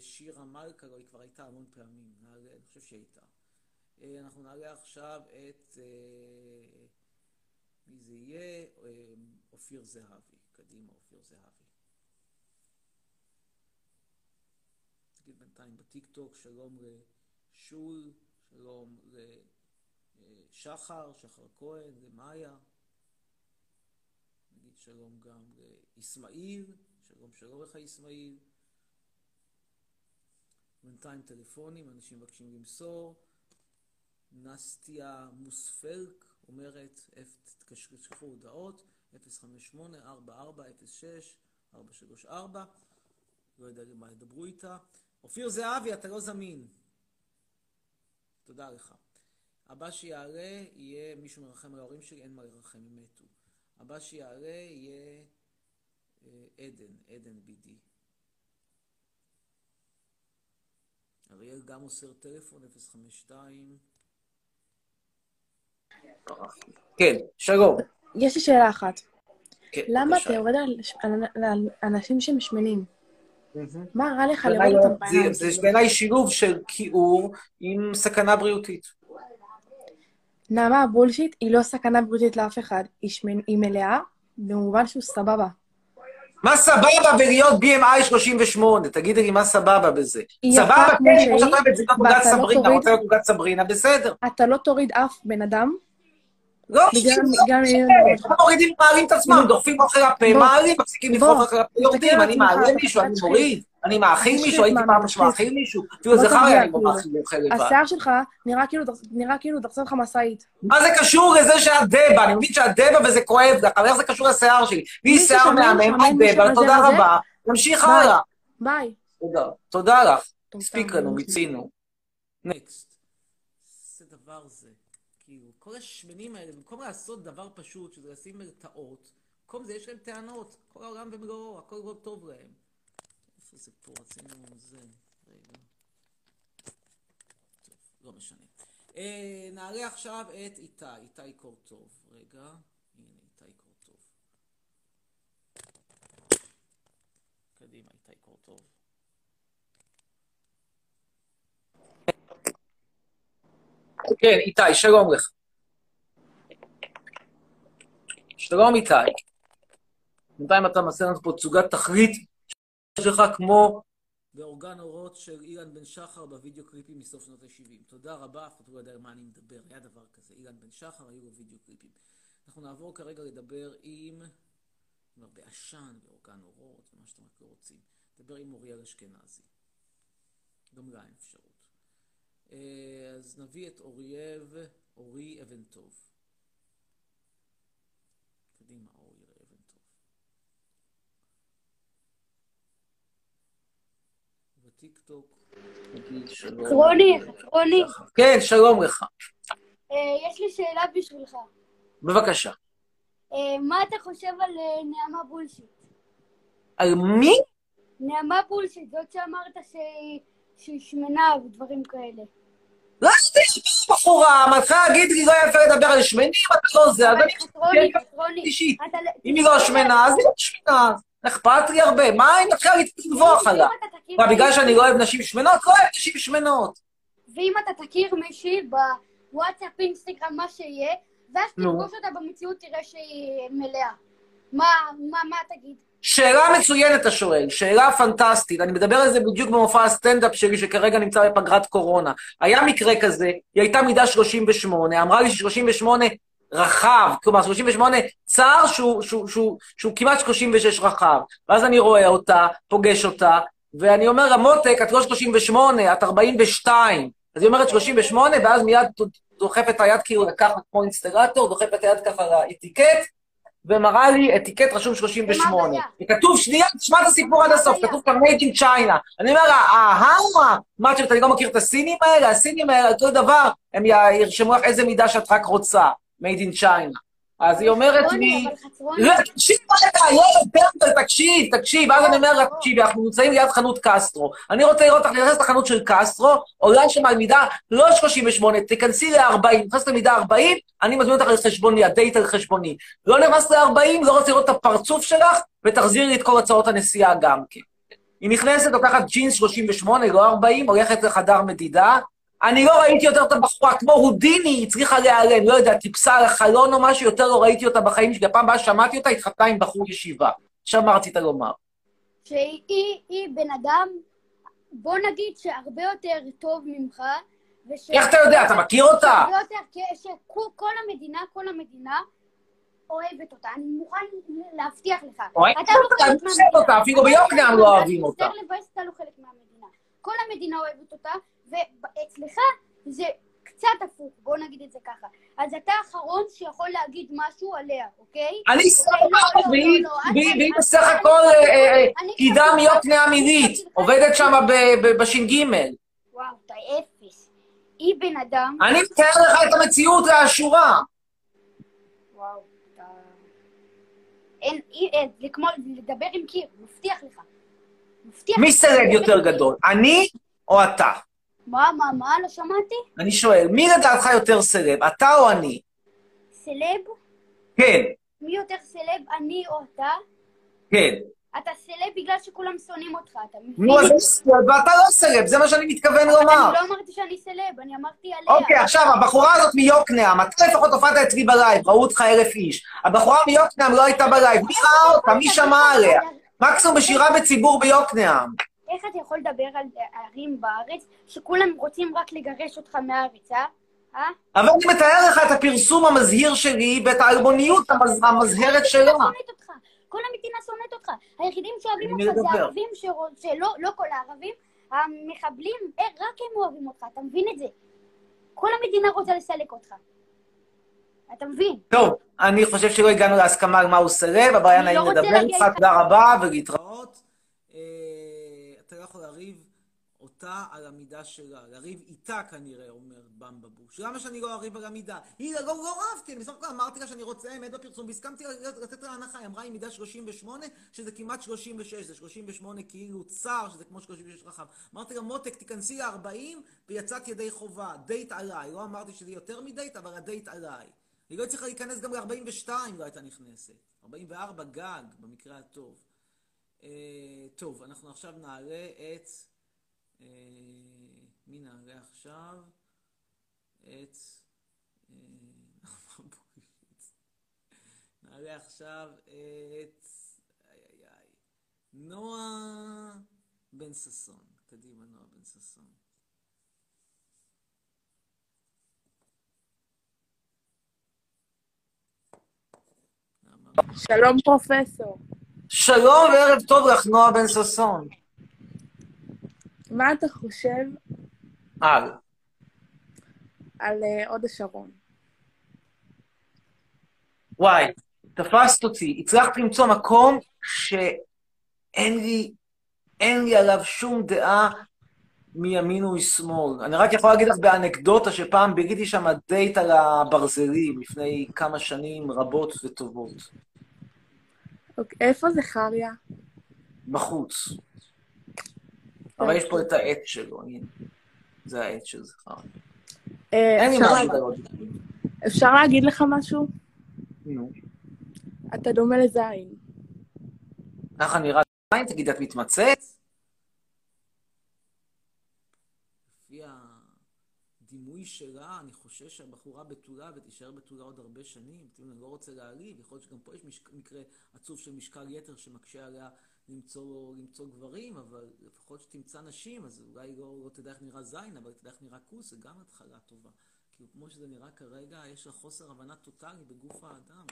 שירה מלכה, לא, היא כבר הייתה המון פעמים. נעלה, אני חושב שהיא הייתה. אה, אנחנו נעלה עכשיו את... אה, מי זה יהיה? אה, אופיר זהבי. קדימה, אופיר זהבי. נגיד בינתיים בטיקטוק, שלום לשול, שלום לשחר, שחר כהן, למאיה. נגיד שלום גם לאסמאעיל, שלום שלום לך אסמאעיל. בינתיים טלפונים, אנשים מבקשים למסור. נסטיה מוספלק אומרת, "אפ- תתקשרו תשלחו הודעות, 058-4406-434, לא יודע למה ידברו איתה. אופיר זהבי, אתה לא זמין. תודה לך. הבא שיעלה יהיה מישהו מרחם על ההורים שלי, אין מה לרחם, הם מתו. הבא שיעלה יהיה אה, עדן, עדן בידי. אריאל גם מוסר טלפון, 052. כן, שלום. יש לי שאלה אחת. כן, למה. אתה יורד על, על, על אנשים שמשמנים? מה רע לך לראות לא- אותם בעיניים? זה- זה בעיניי שילוב של כיעור עם סכנה בריאותית. נעמה הבולשיט היא לא סכנה בריאותית לאף אחד. היא מלאה, במובן שהוא סבבה. מה סבבה בלהיות BMI 38? תגידי לי, מה סבבה בזה? סבבה, כן, כמו שאת אוהבת, זה עוגת לא סברינה, רוצה להיות עוגת סברינה, בסדר. אתה לא תוריד אף בן אדם. לא. הם מורידים, מעלים את עצמם, דוחפים אחרי הפה. מעלים, מפסיקים לדחוף. אחרי הפה, יורדים, אני על מעלה מישהו, אני מוריד, אני מאכיל מישהו, הייתי פעם שמאכיל שחיט. מישהו, אפילו לא זכר תגיע, היה לי כאילו. מאכיל מאוכל לבד. השיער שלך נראה כאילו נראה כאילו דחסה לך משאית. מה זה קשור לזה שאת דבה? אני מבין שאת דבה וזה כואב לך, אבל איך זה קשור לשיער שלי? לי מי שיער מהמם, את דבה, תודה. רבה. נמשיך. הלאה. ביי. תודה. תודה לך. הספיק לנו, מיצינו. נקסט. זה דבר זה. כאילו, כל השמנים האלה, במקום לעשות דבר פשוט, שזה לשים מרתעות, במקום זה יש להם טענות. כל העולם במלואו, הכל לא טוב להם. איפה זה פה? רצינו זה. רגע. טוב, לא משנה. אה, נעלה עכשיו את איתי, איתי קורטוב. רגע, הנה איתי קורטוב. קדימה, איתי קורטוב. כן, איתי, שלום לך. שלום איתי. בינתיים אתה מנסה לנו פה תצוגת תכלית שלך כמו באורגן אורות של אילן בן שחר בווידאו קליפים מסוף שנות ה-70. תודה רבה, אף אחד לא יודע על מה אני מדבר, היה דבר כזה. אילן בן שחר, היו לו וידאו קליפים. אנחנו נעבור כרגע לדבר עם... אומר, בעשן, באורגן אורות, מה שאתם רק לא רוצים. נדבר עם אוריאל אשכנזי. גם לה אין אפשרות. אה, אז נביא את אורייב, אורי אבן טוב. קדימה, אורי אבן טוב. נגיד שלום. חצרוני, חצרוני, כן, שלום לך. אה, יש לי שאלה בשבילך. בבקשה. אה, מה אתה חושב על אה, נעמה בולשיט? על מי? נעמה בולשיט, זאת שאמרת שהיא- שמנה ודברים כאלה. לא יודע, בחורה, מתחילה להגיד לי לא יפה לדבר על שמנים, אתה לא זה, אז אני... חצרוני, כן, חצרוני, אישית. אתה... אם היא לא שמנה, אז היא לא שמנה. אכפת לי הרבה. מה היא מתחילה לטבוח עליו? מה, בגלל שאני לא אוהב נשים שמנות? לא אוהב נשים שמנות. ואם אתה תכיר מישהי בוואטסאפ, אינסטגרם, מה שיהיה, ואז. תפגוש אותה במציאות, תראה שהיא מלאה. מה, מה, מה תגיד? שאלה מצוינת אתה שואל, שאלה פנטסטית. אני מדבר על זה בדיוק במופע הסטנדאפ שלי, שכרגע נמצא בפגרת קורונה. היה מקרה כזה, היא הייתה מידה 38, אמרה לי ש-38 רחב, כלומר 38 צר שהוא, שהוא, שהוא, שהוא כמעט 36 רחב. ואז אני רואה אותה, פוגש אותה, ואני אומר מותק, את לא 38, את 42. אז היא אומרת 38, ואז מיד דוחפת את היד כאילו לקחת כמו אינסטלטור, דוחפת את היד ככה לאטיקט, ומראה לי אטיקט רשום 38. וכתוב, שנייה, תשמע את הסיפור עד הסוף, כתוב כאן made in China. אני אומר אהה, מה אני לא מכיר את הסינים האלה? הסינים האלה, אותו דבר, הם ירשמו לך איזה מידה שאת רק רוצה, made in China. אז היא אומרת לי, לא, תקשיב רגע, ילד, טמבל, תקשיב, תקשיב. אז אני אומר לה, תקשיבי, אנחנו נמצאים ליד חנות קסטרו. אני רוצה לראות אותך נכנסת לחנות של קסטרו, עולה שם על מידה לא 38, תיכנסי ל-40, נכנסת למידה 40, אני מזמין אותך על חשבוני, הדייט על חשבוני. לא נכנסת ל-40, לא רוצה לראות את הפרצוף שלך, ותחזירי לי את כל הצעות הנסיעה גם כן. היא נכנסת, לוקחת ג'ינס 38, לא 40, הולכת לחדר מדידה. אני לא ראיתי יותר את הבחורה, כמו הודיני, היא הצליחה להיעלם, לא יודע, טיפסה על החלון או משהו, יותר לא ראיתי אותה בחיים שלי. הפעם הבאה שמעתי אותה, התחתנה עם בחור ישיבה. עכשיו מה רצית לומר? שהיא היא בן אדם, בוא נגיד שהרבה יותר טוב ממך. וש... איך אתה יודע? אתה מכיר אותה? שהרבה יותר, שכל המדינה, כל המדינה אוהבת אותה. אני מוכן להבטיח לך. אוהבת לא אותה, אני. אוהב אותה, אפילו ביוקנעם לא. אוהבים אותה. אתה לא חלק מהמדינה. כל המדינה אוהבת אותה, ואצלך זה קצת הפוך, בוא נגיד את זה ככה. אז אתה האחרון שיכול להגיד משהו עליה, אוקיי? אני לא, לא, והיא- בסך הכל אה, אה, קידה מיוקנעם עילית, עובדת שם בש"ג. וואו, אתה אפס. היא בן אדם... אני מתאר לך את המציאות לאשורה. וואו, אתה... אין, אי- אין, זה כמו לדבר עם קיר, מבטיח לך. מבטיח מי. סרג יותר גדול, אני או אתה? מה, מה, מה? לא שמעתי? אני שואל, מי לדעתך יותר סרב, אתה או אני? סלב? כן, מי יותר סלב, אני או אתה? כן. אתה סלב בגלל שכולם שונאים אותך, אתה מבין? נו, אז אני סלב ואתה לא סלב, זה מה שאני מתכוון לומר. אני לא אמרתי שאני סלב, אני אמרתי עליה. אוקיי, עכשיו, הבחורה הזאת מיוקנעם, אתה לפחות הופעת אצלי בלייב, ראו אותך אלף איש. הבחורה מיוקנעם לא הייתה בלייב, מי ראה אותה? מי שמע עליה? מקסימום בשירה בציבור ביוקנעם. איך אתה יכול לדבר על ערים בארץ שכולם רוצים רק לגרש אותך מהארץ, אה? אה? אבל אני מתאר לך את הפרסום המזהיר שלי ואת האלמוניות המז- המזהרת שלה. כל המדינה שונאת אותך. היחידים שאוהבים אותך זה. הערבים שרוצ- שלא, לא כל הערבים, המחבלים, אה, רק הם אוהבים אותך, אתה מבין את זה? כל המדינה רוצה לסלק אותך. אתה מבין? טוב, אני חושב שלא הגענו להסכמה על אבל היה אני לא נעים לדבר איתך. תודה רבה ולהתראות. אה, אתה לא יכול לריב אותה על המידה שלה. לריב איתה כנראה, אומר במבבוש. למה שאני לא אריב על המידה? היא לא, לא רבתי, אני בסך הכל אמרתי לה שאני רוצה אמת בפרסום, והסכמתי לתת לה הנחה. היא אמרה היא מידה 38, שזה כמעט 36, זה 38 כאילו צר, שזה כמו 36 רחב. אמרתי לה, מותק, תיכנסי ל-40, ויצאת ידי חובה. דייט עליי. לא אמרתי שזה יותר מדייט, אבל הדייט עליי. היא לא צריכה להיכנס גם ל-42, לא הייתה נכנסת. 44 גג, במקרה הטוב. אה, טוב, אנחנו עכשיו נעלה את... אה, מי נעלה עכשיו? את... אה, נעלה עכשיו את... איי איי איי. נועה בן ששון. קדימה, נועה בן ששון. שלום פרופסור. שלום וערב טוב לך, נועה בן ששון. מה אתה חושב על. על אה, הוד השרון? וואי, תפסת אותי. הצלחת למצוא מקום שאין לי, אין לי עליו שום דעה מימין ומשמאל. אני רק יכול להגיד לך באנקדוטה שפעם ביליתי שם דייט על הברזלים לפני כמה שנים רבות וטובות. אוקיי, איפה זכריה? בחוץ. אבל יש פה את העט שלו, הנה. זה העט של זכריה. אה, אין לי אפשר משהו להגיד לך משהו? נו. אתה דומה לזין. ככה נראה זין? תגיד, את מתמצאת? לפי הדימוי שלה, אני חושש שהבחורה בתולה ותישאר בתולה עוד הרבה שנים. יודעים, אני לא רוצה להעליב, יכול להיות שגם פה יש מקרה עצוב של משקל יתר שמקשה עליה למצוא, למצוא גברים, אבל לפחות שתמצא נשים, אז אולי לא, לא תדע איך נראה זין, אבל תדע איך נראה כוס, זה גם התחלה טובה. כאילו, כמו שזה נראה כרגע, יש חוסר הבנה טוטאלי בגוף האדם.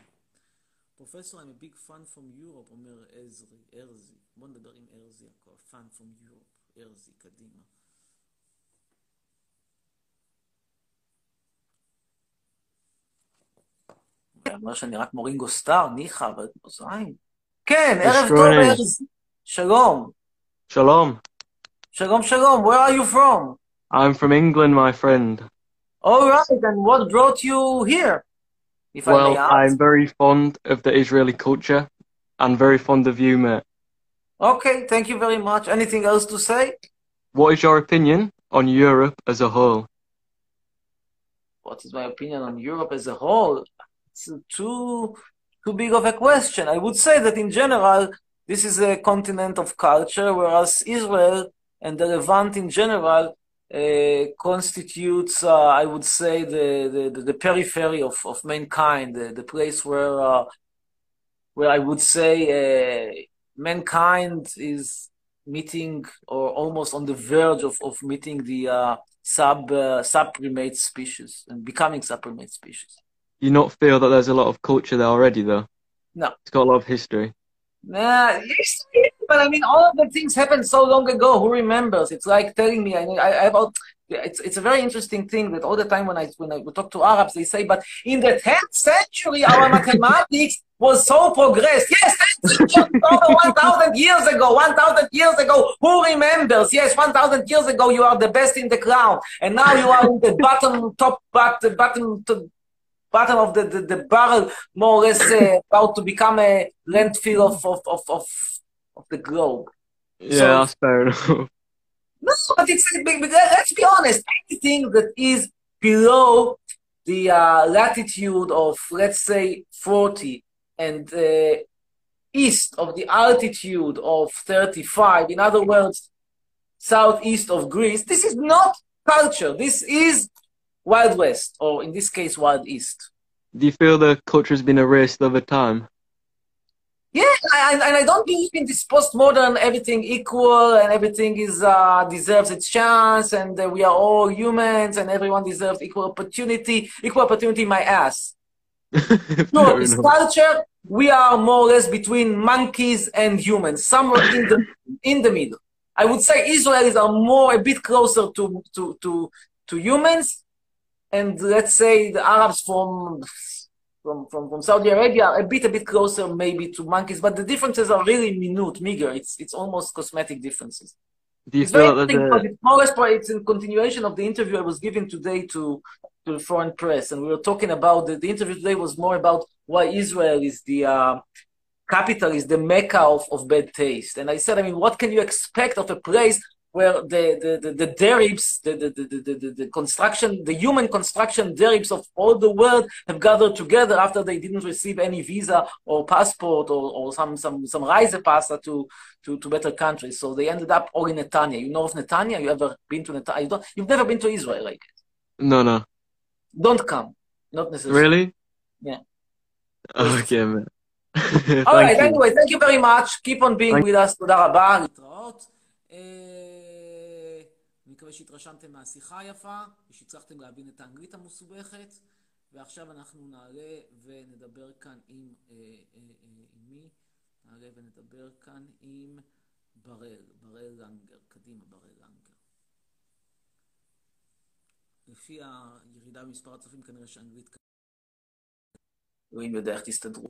פרופסור, I'm a big fan from Europe, אומר עזרי, ארזי. בוא נדבר עם ארזי, הכל, fan from Europe, ארזי, קדימה. אני אומר שאני רק מורינגו סטאר, ניחא, אבל כמו זין. כן, יש ערב טוב, רונן. ארז. שלום. Shalom. שלום, שלום. Where are you from? I'm from England, my friend. All right, and what brought you here? If I well, may ask. I'm very fond of the Israeli culture and very fond of you, mate. Okay, thank you very much. Anything else to say? What is your opinion on Europe as a whole? What is my opinion on Europe as a whole? It's too too big of a question. I would say that in general, this is a continent of culture, whereas Israel and the Levant in general uh, constitutes, uh, I would say, the, the, the, periphery of, of mankind, the, the place where uh, where I would say uh, mankind is meeting or almost on the verge of, of meeting the uh, sub uh, subprimate species and becoming subprimate species. You not feel that there's a lot of culture there already, though? No. It's got a lot of history. Nah, yes, but I mean, all of the things happened so long ago. Who remembers? It's like telling me. I, I, I about. It's it's a very interesting thing that all the time when I when I talk to Arabs, they say, but in the 10th century, our mathematics was so progressed. Yes, 10th century, 1,000 years ago, 1,000 years ago. Who remembers? Yes, 1,000 years ago, you are the best in the crown, and now you are in the bottom top, but bottom to, bottom of the, the, the barrel, more or less uh, about to become a landfill of, of, of, of, of the globe. Yeah, So- that's fair enough. No, but it's, let's be honest, anything that is below the uh, latitude of, let's say, 40 and uh, east of the altitude of 35, in other words, southeast of Greece, this is not culture. This is Wild West, or in this case, Wild East. Do you feel the culture has been erased over time? Yeah, and, and I don't believe in this postmodern everything equal and everything is uh, deserves its chance and uh, we are all humans and everyone deserves equal opportunity. Equal opportunity, my ass. no, this culture we are more or less between monkeys and humans, somewhere in the in the middle. I would say Israelis are more a bit closer to to to to humans, and let's say the Arabs from from, from, from Saudi Arabia are a bit a bit closer maybe to monkeys, but the differences are really minute, meager. It's it's almost cosmetic differences. Do you It's very feel that interesting because the, it's more or less part- it's in continuation of the interview I was giving today to to the foreign press, and we were talking about the, the interview today was more about why Israel is the uh, capital, is the mecca of, of bad taste. And I said, I mean, what can you expect of a place where the the the, the deribs, the the, the, the, the the construction, the human construction deribs of all the world have gathered together after they didn't receive any visa or passport or, or some some some reise pasta to to to better countries. So they ended up all in Netanya. You know of Netanya? You ever been to Netanya? You don't, you've never been to Israel, like no, no. don't come. Not necessarily. Really? Yeah. Okay, man. All right, Thank you. anyway, thank you very much. Keep on being Thank- with us. תודה רבה. להתראות. מקווה שהתרשמתם מהשיחה היפה, ושהצלחתם להבין את האנגלית המסובכת. ועכשיו אנחנו נעלה ונדבר כאן עם... אה, אה, אה, עם מי? נעלה ונדבר כאן עם בראל, בראל לנגר. קדימה, בראל לנגר. לפי הירידה במספר הצופים, כנראה שאנגלית... אלוהים יודע איך תסתדרו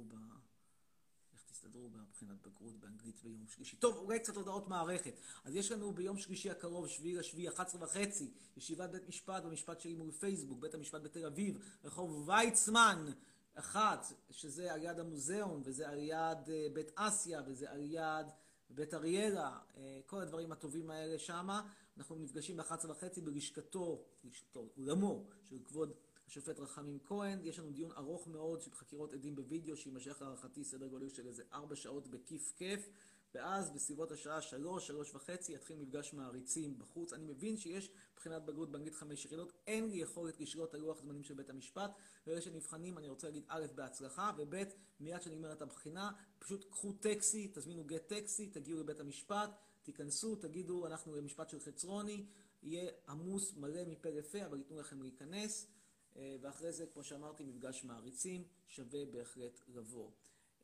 תסתדרו בבחינת בגרות באנגלית ביום שלישי. טוב, אולי קצת הודעות מערכת. אז יש לנו ביום שלישי הקרוב, שביעי לשביעי, 11 וחצי, ישיבת בית משפט במשפט שלי מול פייסבוק, בית המשפט בתל אביב, רחוב ויצמן, אחת, שזה על יד המוזיאון, וזה על יד אה, בית אסיה, וזה על יד בית אריאלה, אה, כל הדברים הטובים האלה שמה. אנחנו נפגשים ב-11 וחצי בלשכתו, לשכתו, אולמו של כבוד השופט רחמים כהן. יש לנו דיון ארוך מאוד של חקירות עדים בווידאו, שיימשך להערכתי סדר גודל של איזה ארבע שעות בכיף כיף. ואז בסביבות השעה שלוש, שלוש וחצי, יתחיל מפגש מעריצים בחוץ. אני מבין שיש בחינת בגרות באנגלית חמש יחידות, אין לי יכולת לשלוט על לוח זמנים של בית המשפט. ואלה שנבחנים, אני רוצה להגיד א', בהצלחה, וב', מיד שנגמרת הבחינה, פשוט קחו טקסי, תזמינו גט טקסי, תגיעו לבית המשפט, תיכנסו, תגידו, אנחנו למשפט של חצרוני, יהיה עמוס מלא מפה לפה, אבל ייתנו לכם להיכנס. אה, ואחרי זה, כמו שאמרתי, מפגש מעריצים, שווה בהחלט לבוא.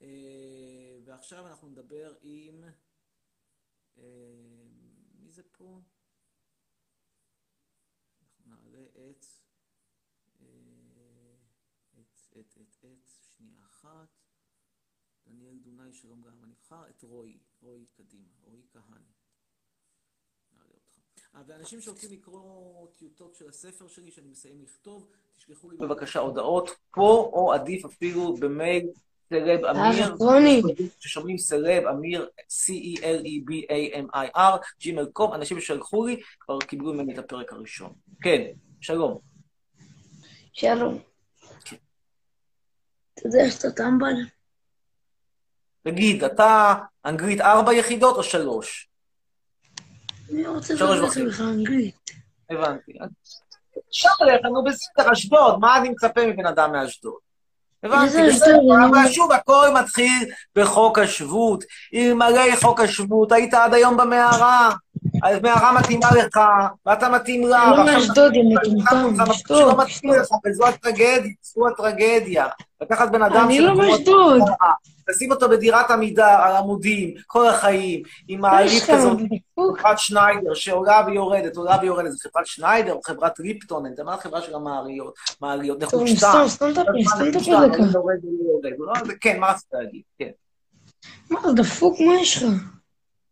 אה, ועכשיו אנחנו נדבר עם... אה, מי זה פה? אנחנו נעלה את... את, את, את, את, שנייה אחת. דניאל דונאי, שלום גם הנבחר, את רועי, רועי קדימה, רועי כהני. אה, ואנשים שרוצים לקרוא טיוטות של הספר שלי, שאני מסיים לכתוב, תשלחו לי בבקשה הודעות פה, או עדיף אפילו במייל סלב אמיר, רוני. ששומעים סלב אמיר, C-E-L-E-B-A-M-I-R, ג'ימל קום, אנשים ששלחו לי, כבר קיבלו ממני את הפרק הראשון. כן, שלום. שלום. אתה יודע איך אתה טמבל? תגיד, אתה אנגלית ארבע יחידות או שלוש? אני רוצה שלוש לדבר. איתך אנגלית. הבנתי. אפשר בסדר, אשדוד, מה אני מצפה מבן אדם מאשדוד? הבנתי, בסדר, אבל שוב, הכל מתחיל בחוק השבות. אלמלא חוק השבות, היית עד היום במערה. אז מערה מתאימה לך, ואתה מתאים לה. לא ועכשיו מאשדוד, אתה- יא מטומטם, אשדוד, שלא מתאים לך, וזו הטרגדיה, זו הטרגדיה. לקחת בן אדם אני לא מאשדוד. לשים אותו בדירת עמידר על עמודים, כל החיים, עם מעלית לך, כזאת, חברת שניידר, שעולה ויורדת, עולה ויורדת, זה חברת שניידר או חברת ריפטון, אני מדבר על חברה של המעליות, מעליות, טוב, נחושתן. סתם, סתם תפה, סתם תפה נחושתן, דקה. לא יורד ולא יורד. לא, זה- כן, מה רצית להגיד? כן. מה, דפוק, מה יש לך?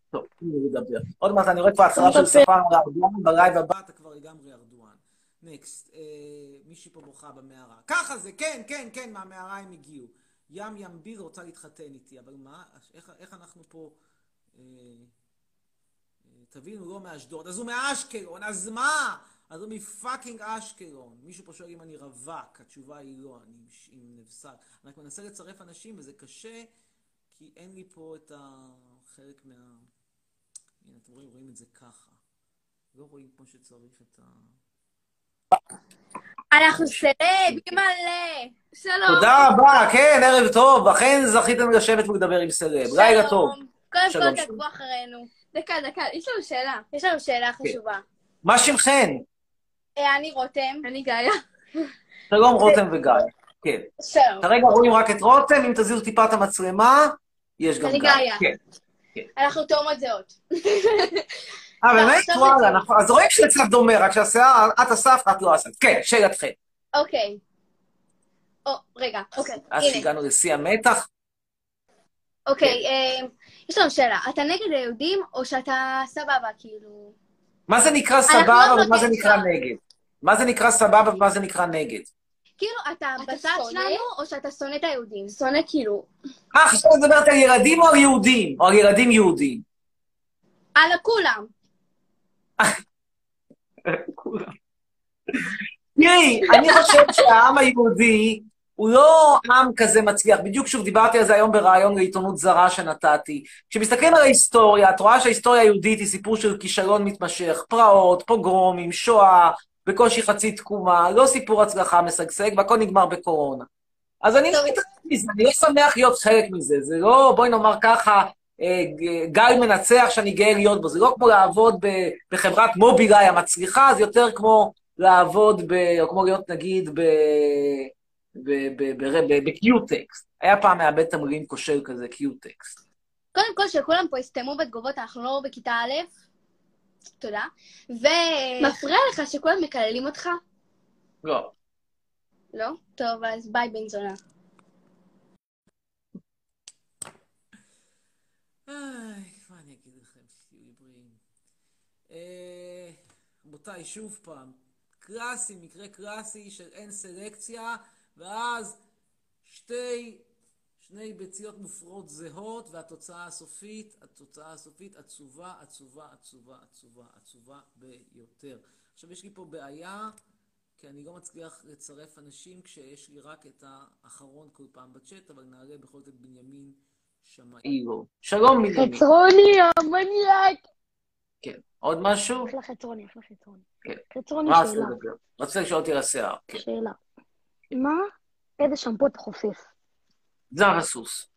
טוב, תנו לדבר. עוד מעט אני רואה כבר הצהרה של על ארדואן, בלייב הבא אתה כבר לגמרי ארדואן. Next, מישהי פה בוכה במערה. ככה זה, כן, כן, כן, מהמערה הם הגיעו. ים ים ביר רוצה להתחתן איתי, אבל מה, איך, איך אנחנו פה... אה, אה, תבינו, לא מאשדוד, אז הוא מאשקלון, אז מה? אז הוא מ fucking אשקלון. מישהו פה שואל אם אני רווק, התשובה היא לא, אני עם- נבסל. אני רק מנסה לצרף אנשים וזה קשה, כי אין לי פה את החלק מה... הנה, אתם רואים, רואים את זה ככה. לא רואים כמו שצריך את ה... אנחנו סלב, מלא. שלום. תודה רבה, כן, ערב טוב. אכן זכיתם לשבת ולדבר עם סלב. לילה טוב. קודם שלום, כל. תעקבו אחרינו. דקה, דקה, יש לנו שאלה. יש לנו שאלה חשובה. מה שמכן? אה, אני רותם. אני גאיה. שלום רותם וגיא. כן. שלום. כרגע רואים רק את רותם, אם תזיזו טיפה את המצלמה, יש גם אני גיא. כן. אנחנו תאומות זהות. אה, באמת? וואלה. נכון. אז רואים שזה קצת דומה, רק שהשיער, את אספת, את לא אספת. כן, שאלתכם. אוקיי. או, רגע, אוקיי. אז הנה. שהגענו לשיא המתח, אוקיי, אה, יש לנו שאלה. אתה נגד היהודים או שאתה סבבה, כאילו... מה זה נקרא אנחנו סבבה לא ומה זה נקרא. נגד? מה זה נקרא סבבה ומה זה נקרא נגד? כאילו, אתה בצד שונא? שלנו או שאתה שונא את היהודים? שונא כאילו... אה, עכשיו את מדברת על ילדים או על יהודים? או על ילדים יהודים? על כולם. תראי, אני חושבת שהעם היהודי הוא לא עם כזה מצליח. בדיוק שוב, דיברתי על זה היום בריאיון לעיתונות זרה שנתתי. כשמסתכלים על ההיסטוריה, את רואה שההיסטוריה היהודית היא סיפור של כישלון מתמשך, פרעות, פוגרומים, שואה, בקושי חצי תקומה, לא סיפור הצלחה משגשג, והכל נגמר בקורונה. אז אני לא מתעסק מזה, אני לא שמח להיות חלק מזה. זה לא, בואי נאמר ככה, אה, גל מנצח שאני גאה להיות בו. זה לא כמו לעבוד בחברת מובילאיי המצליחה, זה יותר כמו לעבוד ב... או כמו להיות נגיד בקיוטקסט. היה פעם מאבד תמלילים כושל כזה, קיוטקסט. קודם כל, שכולם פה יסתמו בתגובות, אנחנו לא בכיתה א', תודה. ו... מפריע לך שכולם מקללים אותך? לא. לא? טוב, אז ביי בן זונה. איי, מה אני אגיד לכם, שתהיו בריאים. אה, רבותיי, שוב פעם, קלאסי, מקרה קלאסי של אין סלקציה, ואז שתי, שני ביציות מופרות זהות, והתוצאה הסופית, התוצאה הסופית עצובה, עצובה, עצובה, עצובה, עצובה ביותר. עכשיו, יש לי פה בעיה, כי אני לא מצליח לצרף אנשים כשיש לי רק את האחרון כל פעם בצ'אט, אבל נעלה בכל זאת את בנימין שמאי. שלום בנימין. חצרוני, המניאק! כן. עוד משהו? אחלה חצרוני, אחלה חצרוני. כן. חצרוני, שאלה. לדבר? רצית לשאול אותי על השיער. כן. שאלה. מה, איזה שמפו אתה חופף? זר הסוס.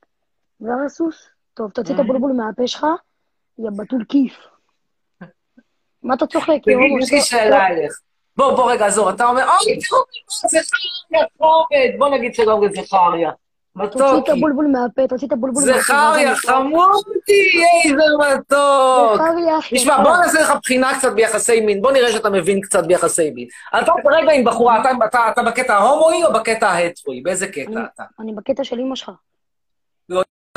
זר הסוס? טוב, תוציא את. הבולבול מהפה שלך, יא בתול כיף. מה אתה צוחק? יש לי שאלה אליך. בוא, בוא רגע, עזוב, אתה אומר, אוי, תראו, זכריה, בוא נגיד שלום לזכריה. תוציא את. הבולבול מהפה, תוציא את הבולבול מהפה. זכריה, אני- חמודי, איזה מתוק. זכריה, תשמע. בוא נעשה לך בחינה קצת ביחסי מין, בוא נראה שאתה מבין קצת ביחסי מין. אתה כרגע עם בחורה, אתה- אתה- אתה בקטע ההומואי או בקטע ההטרואי? באיזה קטע אתה? אני בקטע של אמא שלך.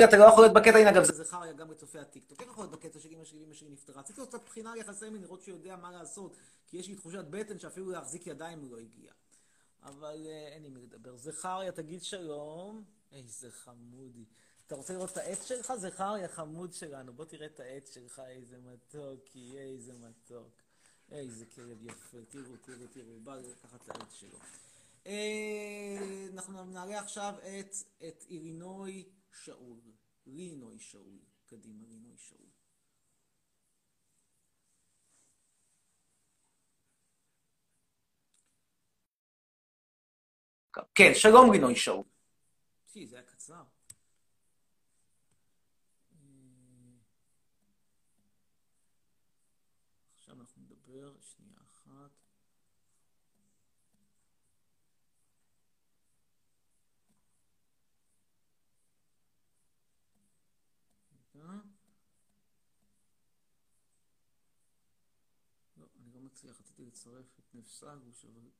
אתה לא יכול להיות בקטע, הנה אגב, זה זכריה גם בצופי הטיקטוק. איך יכול להיות בקטע של אמא שלי, אמא שלי נפטרה? רציתי לעשות קצת בחינה על יחסי מין, לראות שהוא יודע מה לעשות, כי יש לי תחושת בטן שאפילו להחזיק ידיים הוא לא הגיע. אבל אה, אין לי מי לדבר. זכריה, תגיד שלום. איזה חמודי. אתה רוצה לראות את העץ שלך? זכריה, חמוד שלנו. בוא תראה את העץ שלך, איזה מתוקי, איזה מתוק. איזה כלב יפה. תראו, תראו, תראו. בא לקחת את העץ שלו. אה, אנחנו נעלה עכשיו את, את אילינוי שאול. לינוי שאול. קדימה, לינוי שאול. כן, שלום רינוי שאול. תשמעי, זה היה קצר. עכשיו אנחנו נדבר שנייה אחת. לא, אני לא מצליח, רציתי לצרף את נפסגוש, אבל...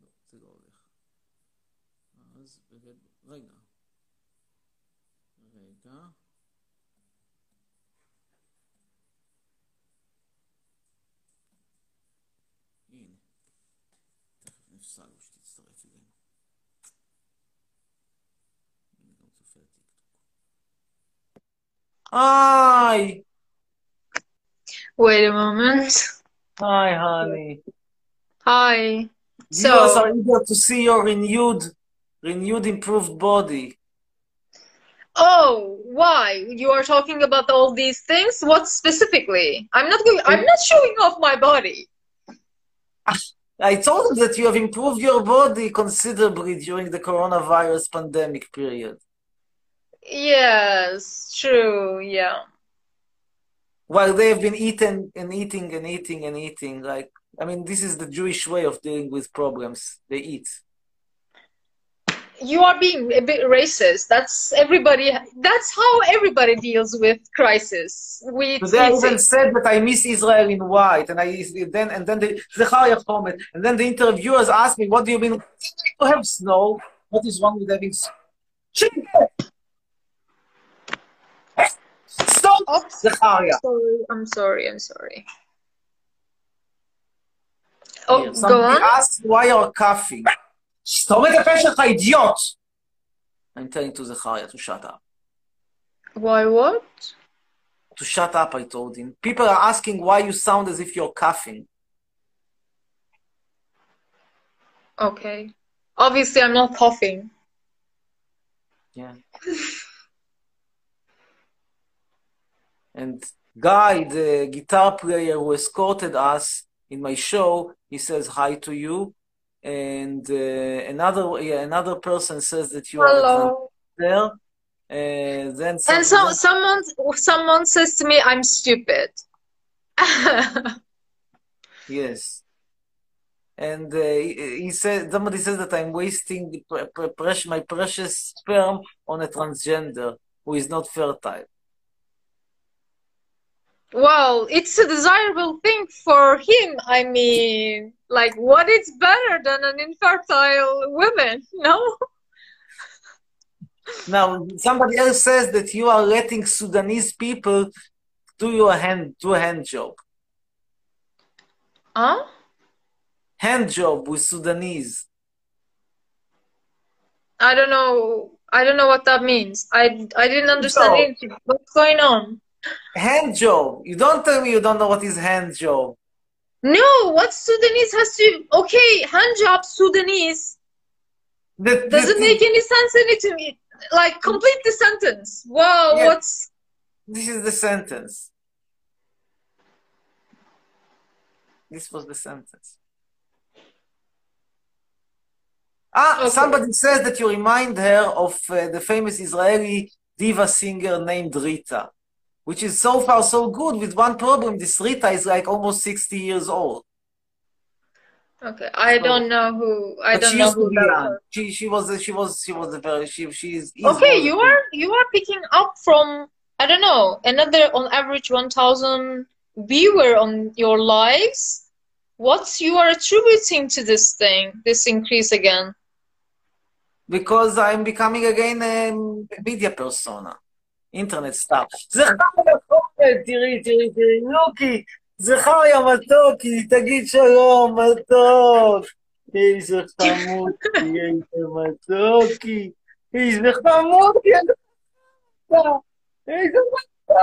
לא, זה לא הולך. אז רגע, רגע. רגע. הנה. תכף נפסלו שתצטרף אלינו. הנה גם צופה הטיקטוק. היי! Wait a moment. Hi, honey. Hi. Viewers So, are eager to see your renewed, renewed improved body. Oh, why? You are talking about all these things? What specifically? I'm not going, I'm not showing off my body. I told him that you have improved your body considerably during the coronavirus pandemic period. Yes, true, yeah. While they have been eating and eating and eating and eating, like, I mean, this is the Jewish way of dealing with problems. They eat. You are being a bit racist. That's everybody, that's how everybody deals with crisis. We they eat even said that I miss Israel in white, and I then and then the Zecharia comment, and then the interviewers asked me, "What do you mean to have snow? What is wrong with having snow?" Stop, Zecharia. Sorry, I'm sorry, I'm sorry. Oh, Here, go on. asked why you're coughing. סתום את הפה שלך, אידיוט! I'm telling to Zecharia to shut up. Why what? To shut up, I told him. People are asking why you sound as if you're coughing. Okay. Obviously, I'm not coughing. Yeah. And Guy, the guitar player who escorted us in my show, he says hi to you. And uh, another yeah, another person says that you are Hello. there. Uh, then some, And so, then- someone, someone says to me, I'm stupid. yes. And uh, he, he said somebody says that I'm wasting the pre- pre- precious, my precious sperm on a transgender who is not fertile. Well, it's a desirable thing for him. I mean, like, what is better than an infertile woman? No? Now, somebody else says that you are letting Sudanese people do your hand do a hand job. Huh? Hand job with Sudanese. I don't know. I don't know what that means. I I didn't understand anything. What's going on? Hand job. You don't tell me you don't know what is hand job. No, what Sudanese has to? Okay, hand job Sudanese That, doesn't make any sense it to me. Like, complete the sentence. Wow, Yeah. what's This is the sentence. This was the sentence. Ah, somebody says that you remind her of uh, the famous Israeli diva singer named Rita, which is so far so good with one problem. This Rita is like almost 60 years old. okay? I So- don't know who. I don't she know who that. She, she was, a- she was, she was a very, she, she is. is Okay, you are you are picking up from I don't know another on average 1,000 viewer on your lives. What you are attributing to this thing, this increase again? because I'm becoming again a media persona, internet star. זכריה כהן, תראי, תראי, תראי, לוקי, זכריה מתוקי, תגיד שלום, מתוק. איזה חמודקי, איזה מתוקי, איזה חמודקי, איזה מתוק,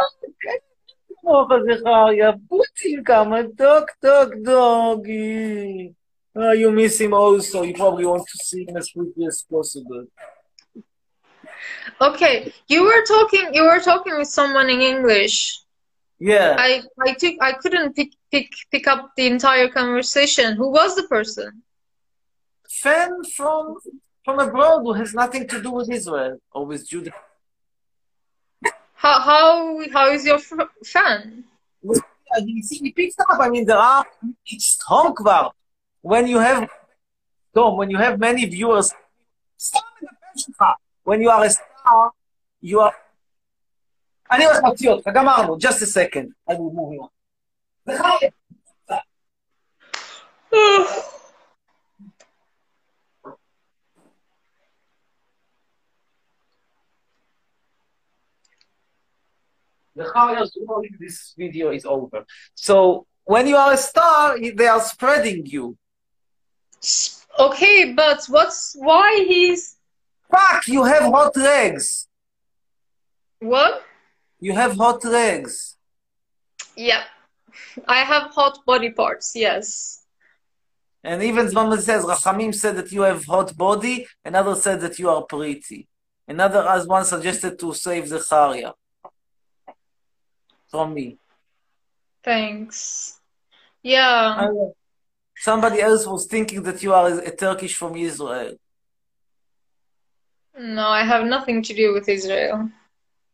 כמוך זכריה, פוצ'ינקה, מתוק, טוק, דוגי. Uh, you miss him also. You probably want to see him as quickly as possible. Okay, you were talking. You were talking with someone in English. Yeah. I I took I couldn't pick pick pick up the entire conversation. Who was the person? Fan from from abroad who has nothing to do with Israel or with Judah. How how how is your fan? He, picks up. I mean, there are it's talk about When you have Tom, when you have many viewers, stop in the passion When you are a star, you are. אני הולך להוציא אותך, גמרנו. Just a second. I will move on. בחייך. The Chavias knowing this video is over. So when you are a star, they are spreading you. Okay, but what's why he's Fuck, you have hot legs. what? You have hot legs. Yeah. I have hot body parts, yes. And even somebody says, Rachamim said that you have hot body, another said that you are pretty. Another as one suggested to save Zecharia. From me. Thanks. Yeah. Somebody else was thinking that you are a Turkish from Israel. No, I have nothing to do with Israel.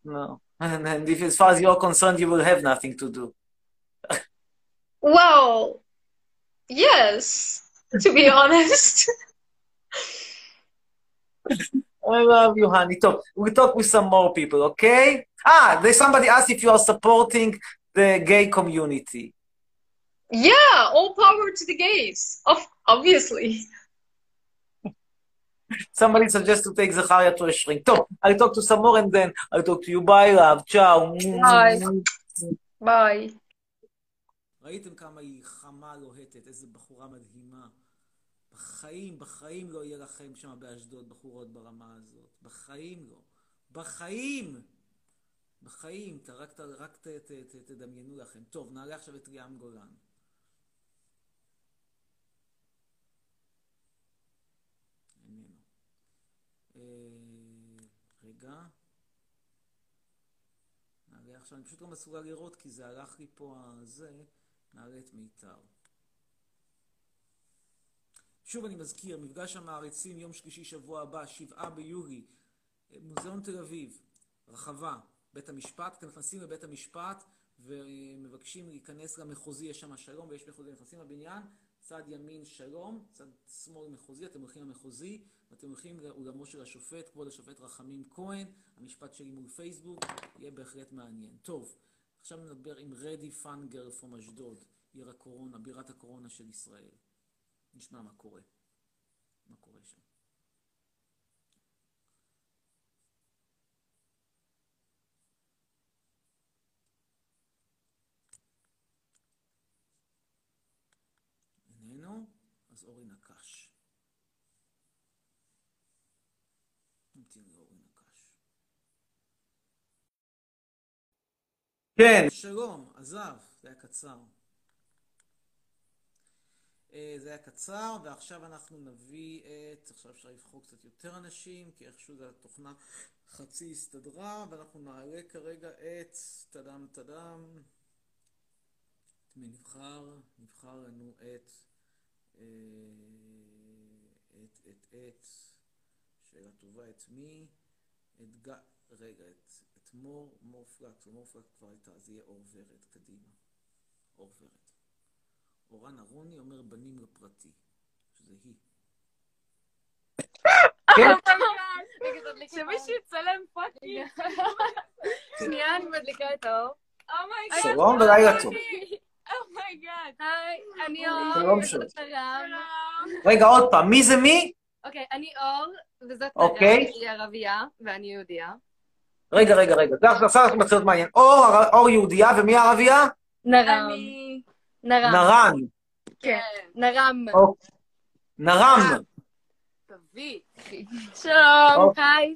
No. And, and if, as far as you're concerned, you will have nothing to do. Well, yes, to be honest. I love you, honey. Talk. We'll talk with some more people, okay? Ah, there's somebody asked if you are supporting the gay community. Yeah, all power to the gays. Of obviously. Somebody suggests to take Zecharia to a shrink. טוב, I'll talk to some more and then I'll talk to you. Bye, love. ciao. Bye. Bye. ראיתם כמה היא חמה, לוהטת, איזה בחורה מדהימה. בחיים, בחיים לא יהיה לכם שם באשדוד בחורות ברמה הזאת. בחיים לא. בחיים! בחיים, רק, רק ת, ת, ת, תדמיינו לכם. טוב, נעלה עכשיו את ליאם גולן. איננו. אה, רגע. נעלה עכשיו, אני פשוט לא מסוגל לראות כי זה הלך לי פה הזה, נעלה את מיתר. שוב אני מזכיר, מפגש המעריצים יום שלישי שבוע הבא, שבעה ביולי, אה, מוזיאון תל אביב, רחבה, בית המשפט, אתם נכנסים לבית המשפט ומבקשים להיכנס למחוזי, יש שם שלום ויש מחוזי, נכנסים לבניין, צד ימין שלום, צד שמאל מחוזי, אתם הולכים למחוזי ואתם הולכים לאולמו של השופט, כבוד השופט רחמים כהן, המשפט שלי מול פייסבוק, יהיה בהחלט מעניין. טוב, עכשיו נדבר עם רדי פאנגר פרום אשדוד, עיר הקורונה, בירת הקורונה של ישראל. נשמע מה קורה. מה קורה שם. איננו, אז אורי נקש. כן. שלום, עזב, זה היה קצר. אה, זה היה קצר, ועכשיו אנחנו נביא את, עכשיו אפשר לבחור קצת יותר אנשים, כי איכשהו זה התוכנה חצי הסתדרה, ואנחנו נעלה כרגע את, טדם טדם, את מי נבחר? נבחר לנו את, אה, את, את, את, שאלה טובה, את מי? את ג... רגע, את, את מור, מור פלקס כבר הייתה, אז יהיה אור ורד, קדימה. אור ורד. אורן אהרוני אומר בנים לפרטי, שזה היא. שמישהו יצלם fucking. שנייה, אני מדליקה את האור. Oh my god. שלום ולילה טוב. Oh my god. היי, אני אור. שלום, שלום. רגע, עוד פעם, מי זה מי? אוקיי, אני אור, וזאת אוקיי. היא ערבייה, ואני יהודייה. רגע, רגע, רגע. זה עכשיו עכשיו מתחיל להיות מעניין. אור, אור יהודייה, ומי הערבייה? נרם. נרם. נרן. כן, נרם. אוקיי. נרם. תביא. שלום, אוקיי. היי.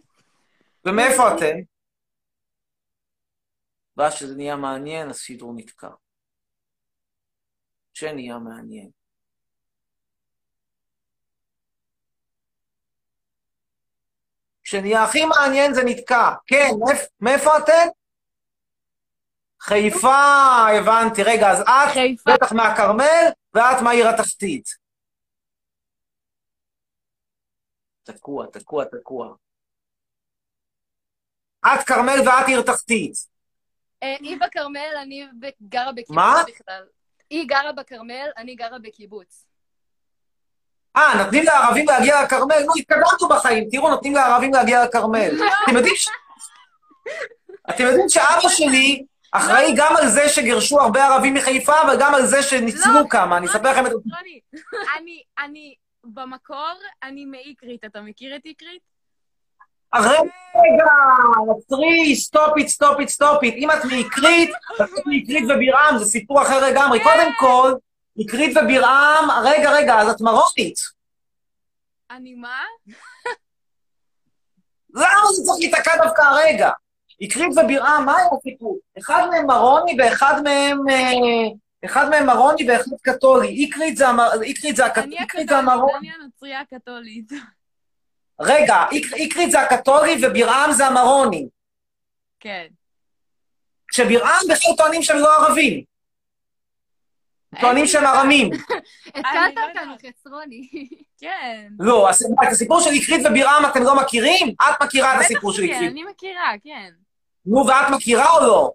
ומאיפה אתם? ואז שזה נהיה מעניין, הסידור נתקע. שנהיה מעניין. כשנהיה הכי מעניין זה נתקע. כן, מאיפ- מאיפה אתם? חיפה, הבנתי. רגע, אז את בטח מהכרמל, ואת מהעיר התחתית. תקוע, תקוע, תקוע. את כרמל ואת עיר תחתית. אה, היא בכרמל, אני גרה בקיבוץ מה? בכלל. היא גרה בכרמל, אני גרה בקיבוץ. אה, נותנים לערבים להגיע לכרמל? נו, התקדמנו בחיים, תראו, נותנים לערבים להגיע לכרמל. אתם יודעים ש... אתם יודעים שאבא שלי אחראי גם על זה שגירשו הרבה ערבים מחיפה, אבל גם על זה שניצלו כמה. אני אספר לכם את... רוני, אני, אני, במקור, אני מאיקרית. אתה מכיר את איקרית? רגע, עצרי, stop it, stop it, stop it. אם את מאיקרית, אז את מאיקרית ובירעם, זה סיפור אחר לגמרי. קודם כל, אקרית ובירעם, רגע, רגע, אז את מרוקית. אני מה? למה זה צריך להיתקע דווקא הרגע? אקרית ובירעם, מה היה הסיפור? אחד מהם מרוני ואחד מהם... אה, אחד מהם מרוני ואחד קתולי. איקרית זה המ- איקרית זה הקת- אני איקרית זה הקתולית. אני הנוצרייה הקתולית. רגע, איק- איקרית זה הקתולי ובירעם זה המרוני. כן. כשבירעם בכלל טוענים שהם לא ערבים. טוענים שהם ארמים. התקלת אותנו, חצרוני. כן. לא, את הסיפור של איקרית ובירעם אתם לא מכירים? את מכירה את הסיפור של איקרית. אני מכירה, כן. נו, ואת מכירה או לא?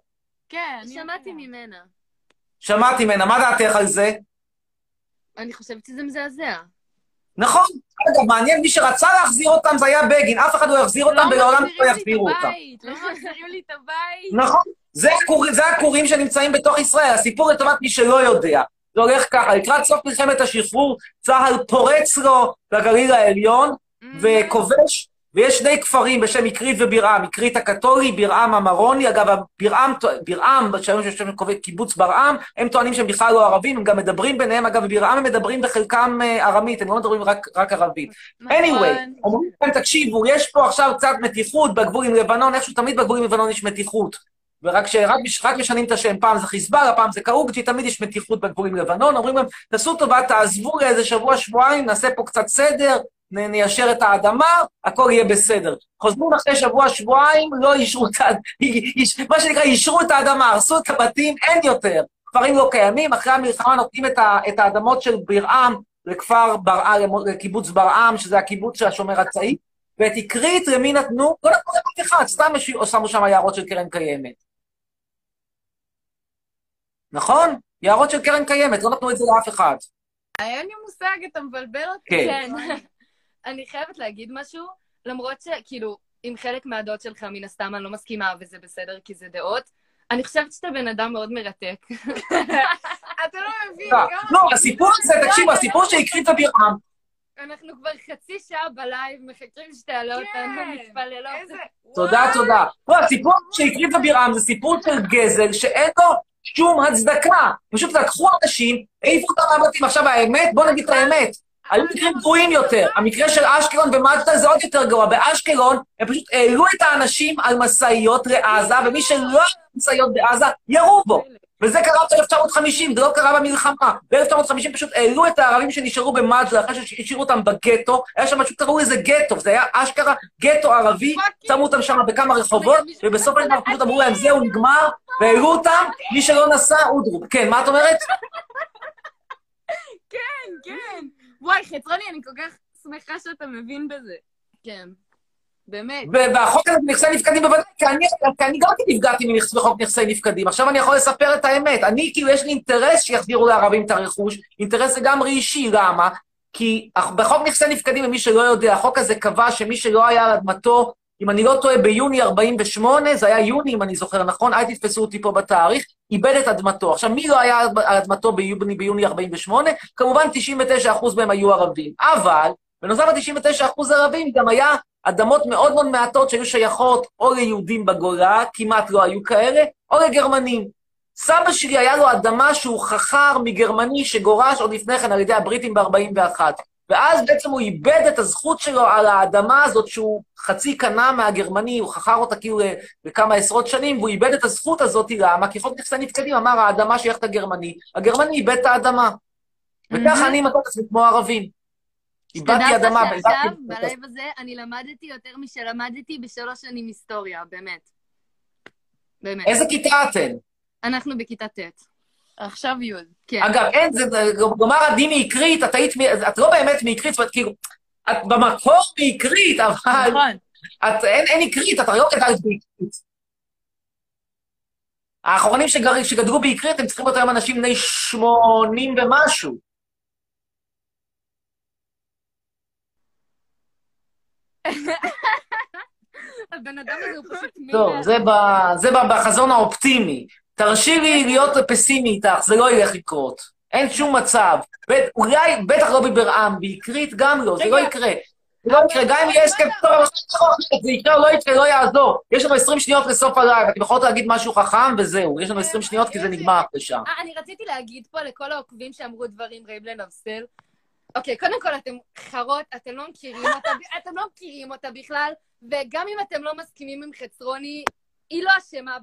כן, שמעתי ממנה. שמעתי ממנה, מה דעתך על זה? אני חושבת שזה מזעזע. נכון. אגב, מעניין, מי שרצה להחזיר אותם זה היה בגין. אף אחד לא יחזיר אותם ולעולם לא יחזירו אותם. לא מחזירים לי את הבית. נכון. זה הכור- זה הכורים שנמצאים בתוך ישראל. הסיפור לטובת מי שלא יודע. זה הולך ככה, לקראת סוף מלחמת השחרור, צה"ל פורץ לו לגליל העליון וכובש, ויש שני כפרים בשם אקרית ובירעם, אקרית הקתולי, בירעם המרוני, אגב, בירעם, בירעם, שהיום יש קיבוץ ברעם, הם טוענים שהם בכלל לא ערבים, הם גם מדברים ביניהם, אגב, בבירעם הם מדברים בחלקם אה, ארמית, הם לא מדברים רק, רק ערבית. anyway, אומרים להם, תקשיבו, יש פה עכשיו קצת מתיחות בגבול עם לבנון, איכשהו תמיד בגבול עם לבנון יש מתיחות. ורק שרק מש- רק משנים את השם, פעם זה חיזבאללה, פעם זה קאוג'י, תמיד יש מתיחות בגבול עם לבנון, אומרים להם, תעשו טובה, תעזבו לאיזה שבוע, שבועיים, נעשה פה קצת סדר, ניישר את האדמה, הכל יהיה בסדר. חוזרים אחרי שבוע, שבועיים, לא אישרו את ה... מה שנקרא, אישרו את האדמה, הרסו את הבתים, אין יותר. כפרים לא קיימים, אחרי המלחמה נותנים את, ה, את האדמות של בירעם לכפר ברעם, לקיבוץ ברעם, שזה הקיבוץ של השומר הצעיר, ואת אקרית למי נתנו? לא נתנו לאף אחד, סתם שמו שם יערות של קרן קיימת. נכון? יערות של קרן קיימת, לא נתנו את זה לאף אחד. אין לי מושג, אתה מבלבל אותי. כן. אני חייבת להגיד משהו, למרות שכאילו, עם חלק מהדעות שלך, מן הסתם אני לא מסכימה, וזה בסדר, כי זה דעות. אני חושבת שאתה בן אדם מאוד מרתק. אתה לא מבין. לא, גם- לא, הסיפור הזה, תקשיבו, הסיפור של אקרית ובירעם, אנחנו כבר חצי שעה בלייב, מחכים שתעלה אותנו, מתפללות. תודה, תודה. לא, הסיפור של איקרית ובירעם זה סיפור של גזל שאין לו שום הצדקה. פשוט לקחו אנשים, העיפו אותם מהבתים. עכשיו, האמת, בוא נגיד את האמת. היו מקרים גרועים יותר. המקרה של אשקלון ומג'דל זה עוד יותר גרוע. באשקלון הם פשוט העלו את האנשים על משאיות לעזה, ומי שלא היה משאיות בעזה, ירו בו. וזה קרה ב-1950, זה לא קרה במלחמה. ב-1950 פשוט העלו את הערבים שנשארו במג'דל אחרי שהשאירו אותם בגטו. היה שם משהו, קראו לזה גטו, זה היה אשכרה גטו ערבי, שמו אותם שם בכמה רחובות, ובסוף הדבר פשוט אמרו להם, זהו, נגמר, והעלו אותם, מי שלא נסע, אודרו. כן, מה את אומרת? כן, כן. וואי, חצרוני, אני כל כך שמחה שאתה מבין בזה. כן. באמת. והחוק הזה בנכסי נפקדים בוודאי, כי אני, כי אני גם כן נפגעתי בחוק נכסי נפקדים. עכשיו אני יכול לספר את האמת. אני, כאילו, יש לי אינטרס שיחזירו לערבים את הרכוש, אינטרס לגמרי אישי, למה? כי בחוק נכסי נפקדים, למי שלא יודע, החוק הזה קבע שמי שלא היה על אדמתו, אם אני לא טועה, ביוני 48, זה היה יוני, אם אני זוכר נכון, אל תתפסו אותי פה בתאריך, איבד את אדמתו. עכשיו, מי לא היה על אדמתו ביוני, ביוני 48? כמובן, 99% מהם היו ערבים. אבל, בנוסף ל-99% ערבים, גם היה אדמות מאוד מאוד מעטות שהיו שייכות או ליהודים בגולה, כמעט לא היו כאלה, או לגרמנים. סבא שלי היה לו אדמה שהוא חכר מגרמני שגורש עוד לפני כן על ידי הבריטים ב-41. ואז בעצם הוא איבד את הזכות שלו על האדמה הזאת שהוא חצי קנה מהגרמני, הוא חכר אותה כאילו לכמה עשרות שנים, והוא איבד את הזכות הזאת, למה? כי חוק נכסי נפקדים אמר, האדמה שייכת לגרמני, הגרמני איבד את האדמה. וככה אני מצאתי את עצמי כמו ערבים. איבדתי שתדע אדמה, לך שעכשיו. בלייב הזה, אני למדתי יותר משלמדתי בשלוש שנים היסטוריה, באמת. באמת. איזה כיתה אתן? אנחנו בכיתה ט'. עכשיו י'. כן. אגב, אין, זה, גומר הדין מעקרית, את היית, את לא באמת מעקרית, זאת אומרת, כאילו, את במקור מעקרית, אבל... נכון. את, אין, אין עקרית, את הרי לא גדלת בעקרית. האחרונים שגר, שגדלו בעקרית, הם צריכים להיות היום אנשים בני שמונים ומשהו. הבן אדם הזה הוא פשוט מי טוב, זה, ב, זה ב, בחזון האופטימי. תרשי לי להיות פסימי איתך, זה לא ילך לקרות. אין שום מצב. but, אולי, בטח לא בברעם, באיקרית גם לא, זה לא יקרה. זה לא יקרה, גם אם יהיה הסכם טוב, זה יקרה או לא יקרה, לא יעזור. יש לנו 20 שניות לסוף הלייב, אתם יכולות להגיד משהו חכם וזהו. יש לנו 20 שניות כי זה נגמר אחרי. אה, אני רציתי להגיד פה לכל העוקבים שאמרו דברים רעים לנבסל. אוקיי, קודם כל אתם חראות, אתם לא מכירים אותה, אתם לא מכירים אותה בכלל, וגם אם אתם לא מסכימים עם חצרוני, היא לא אשמה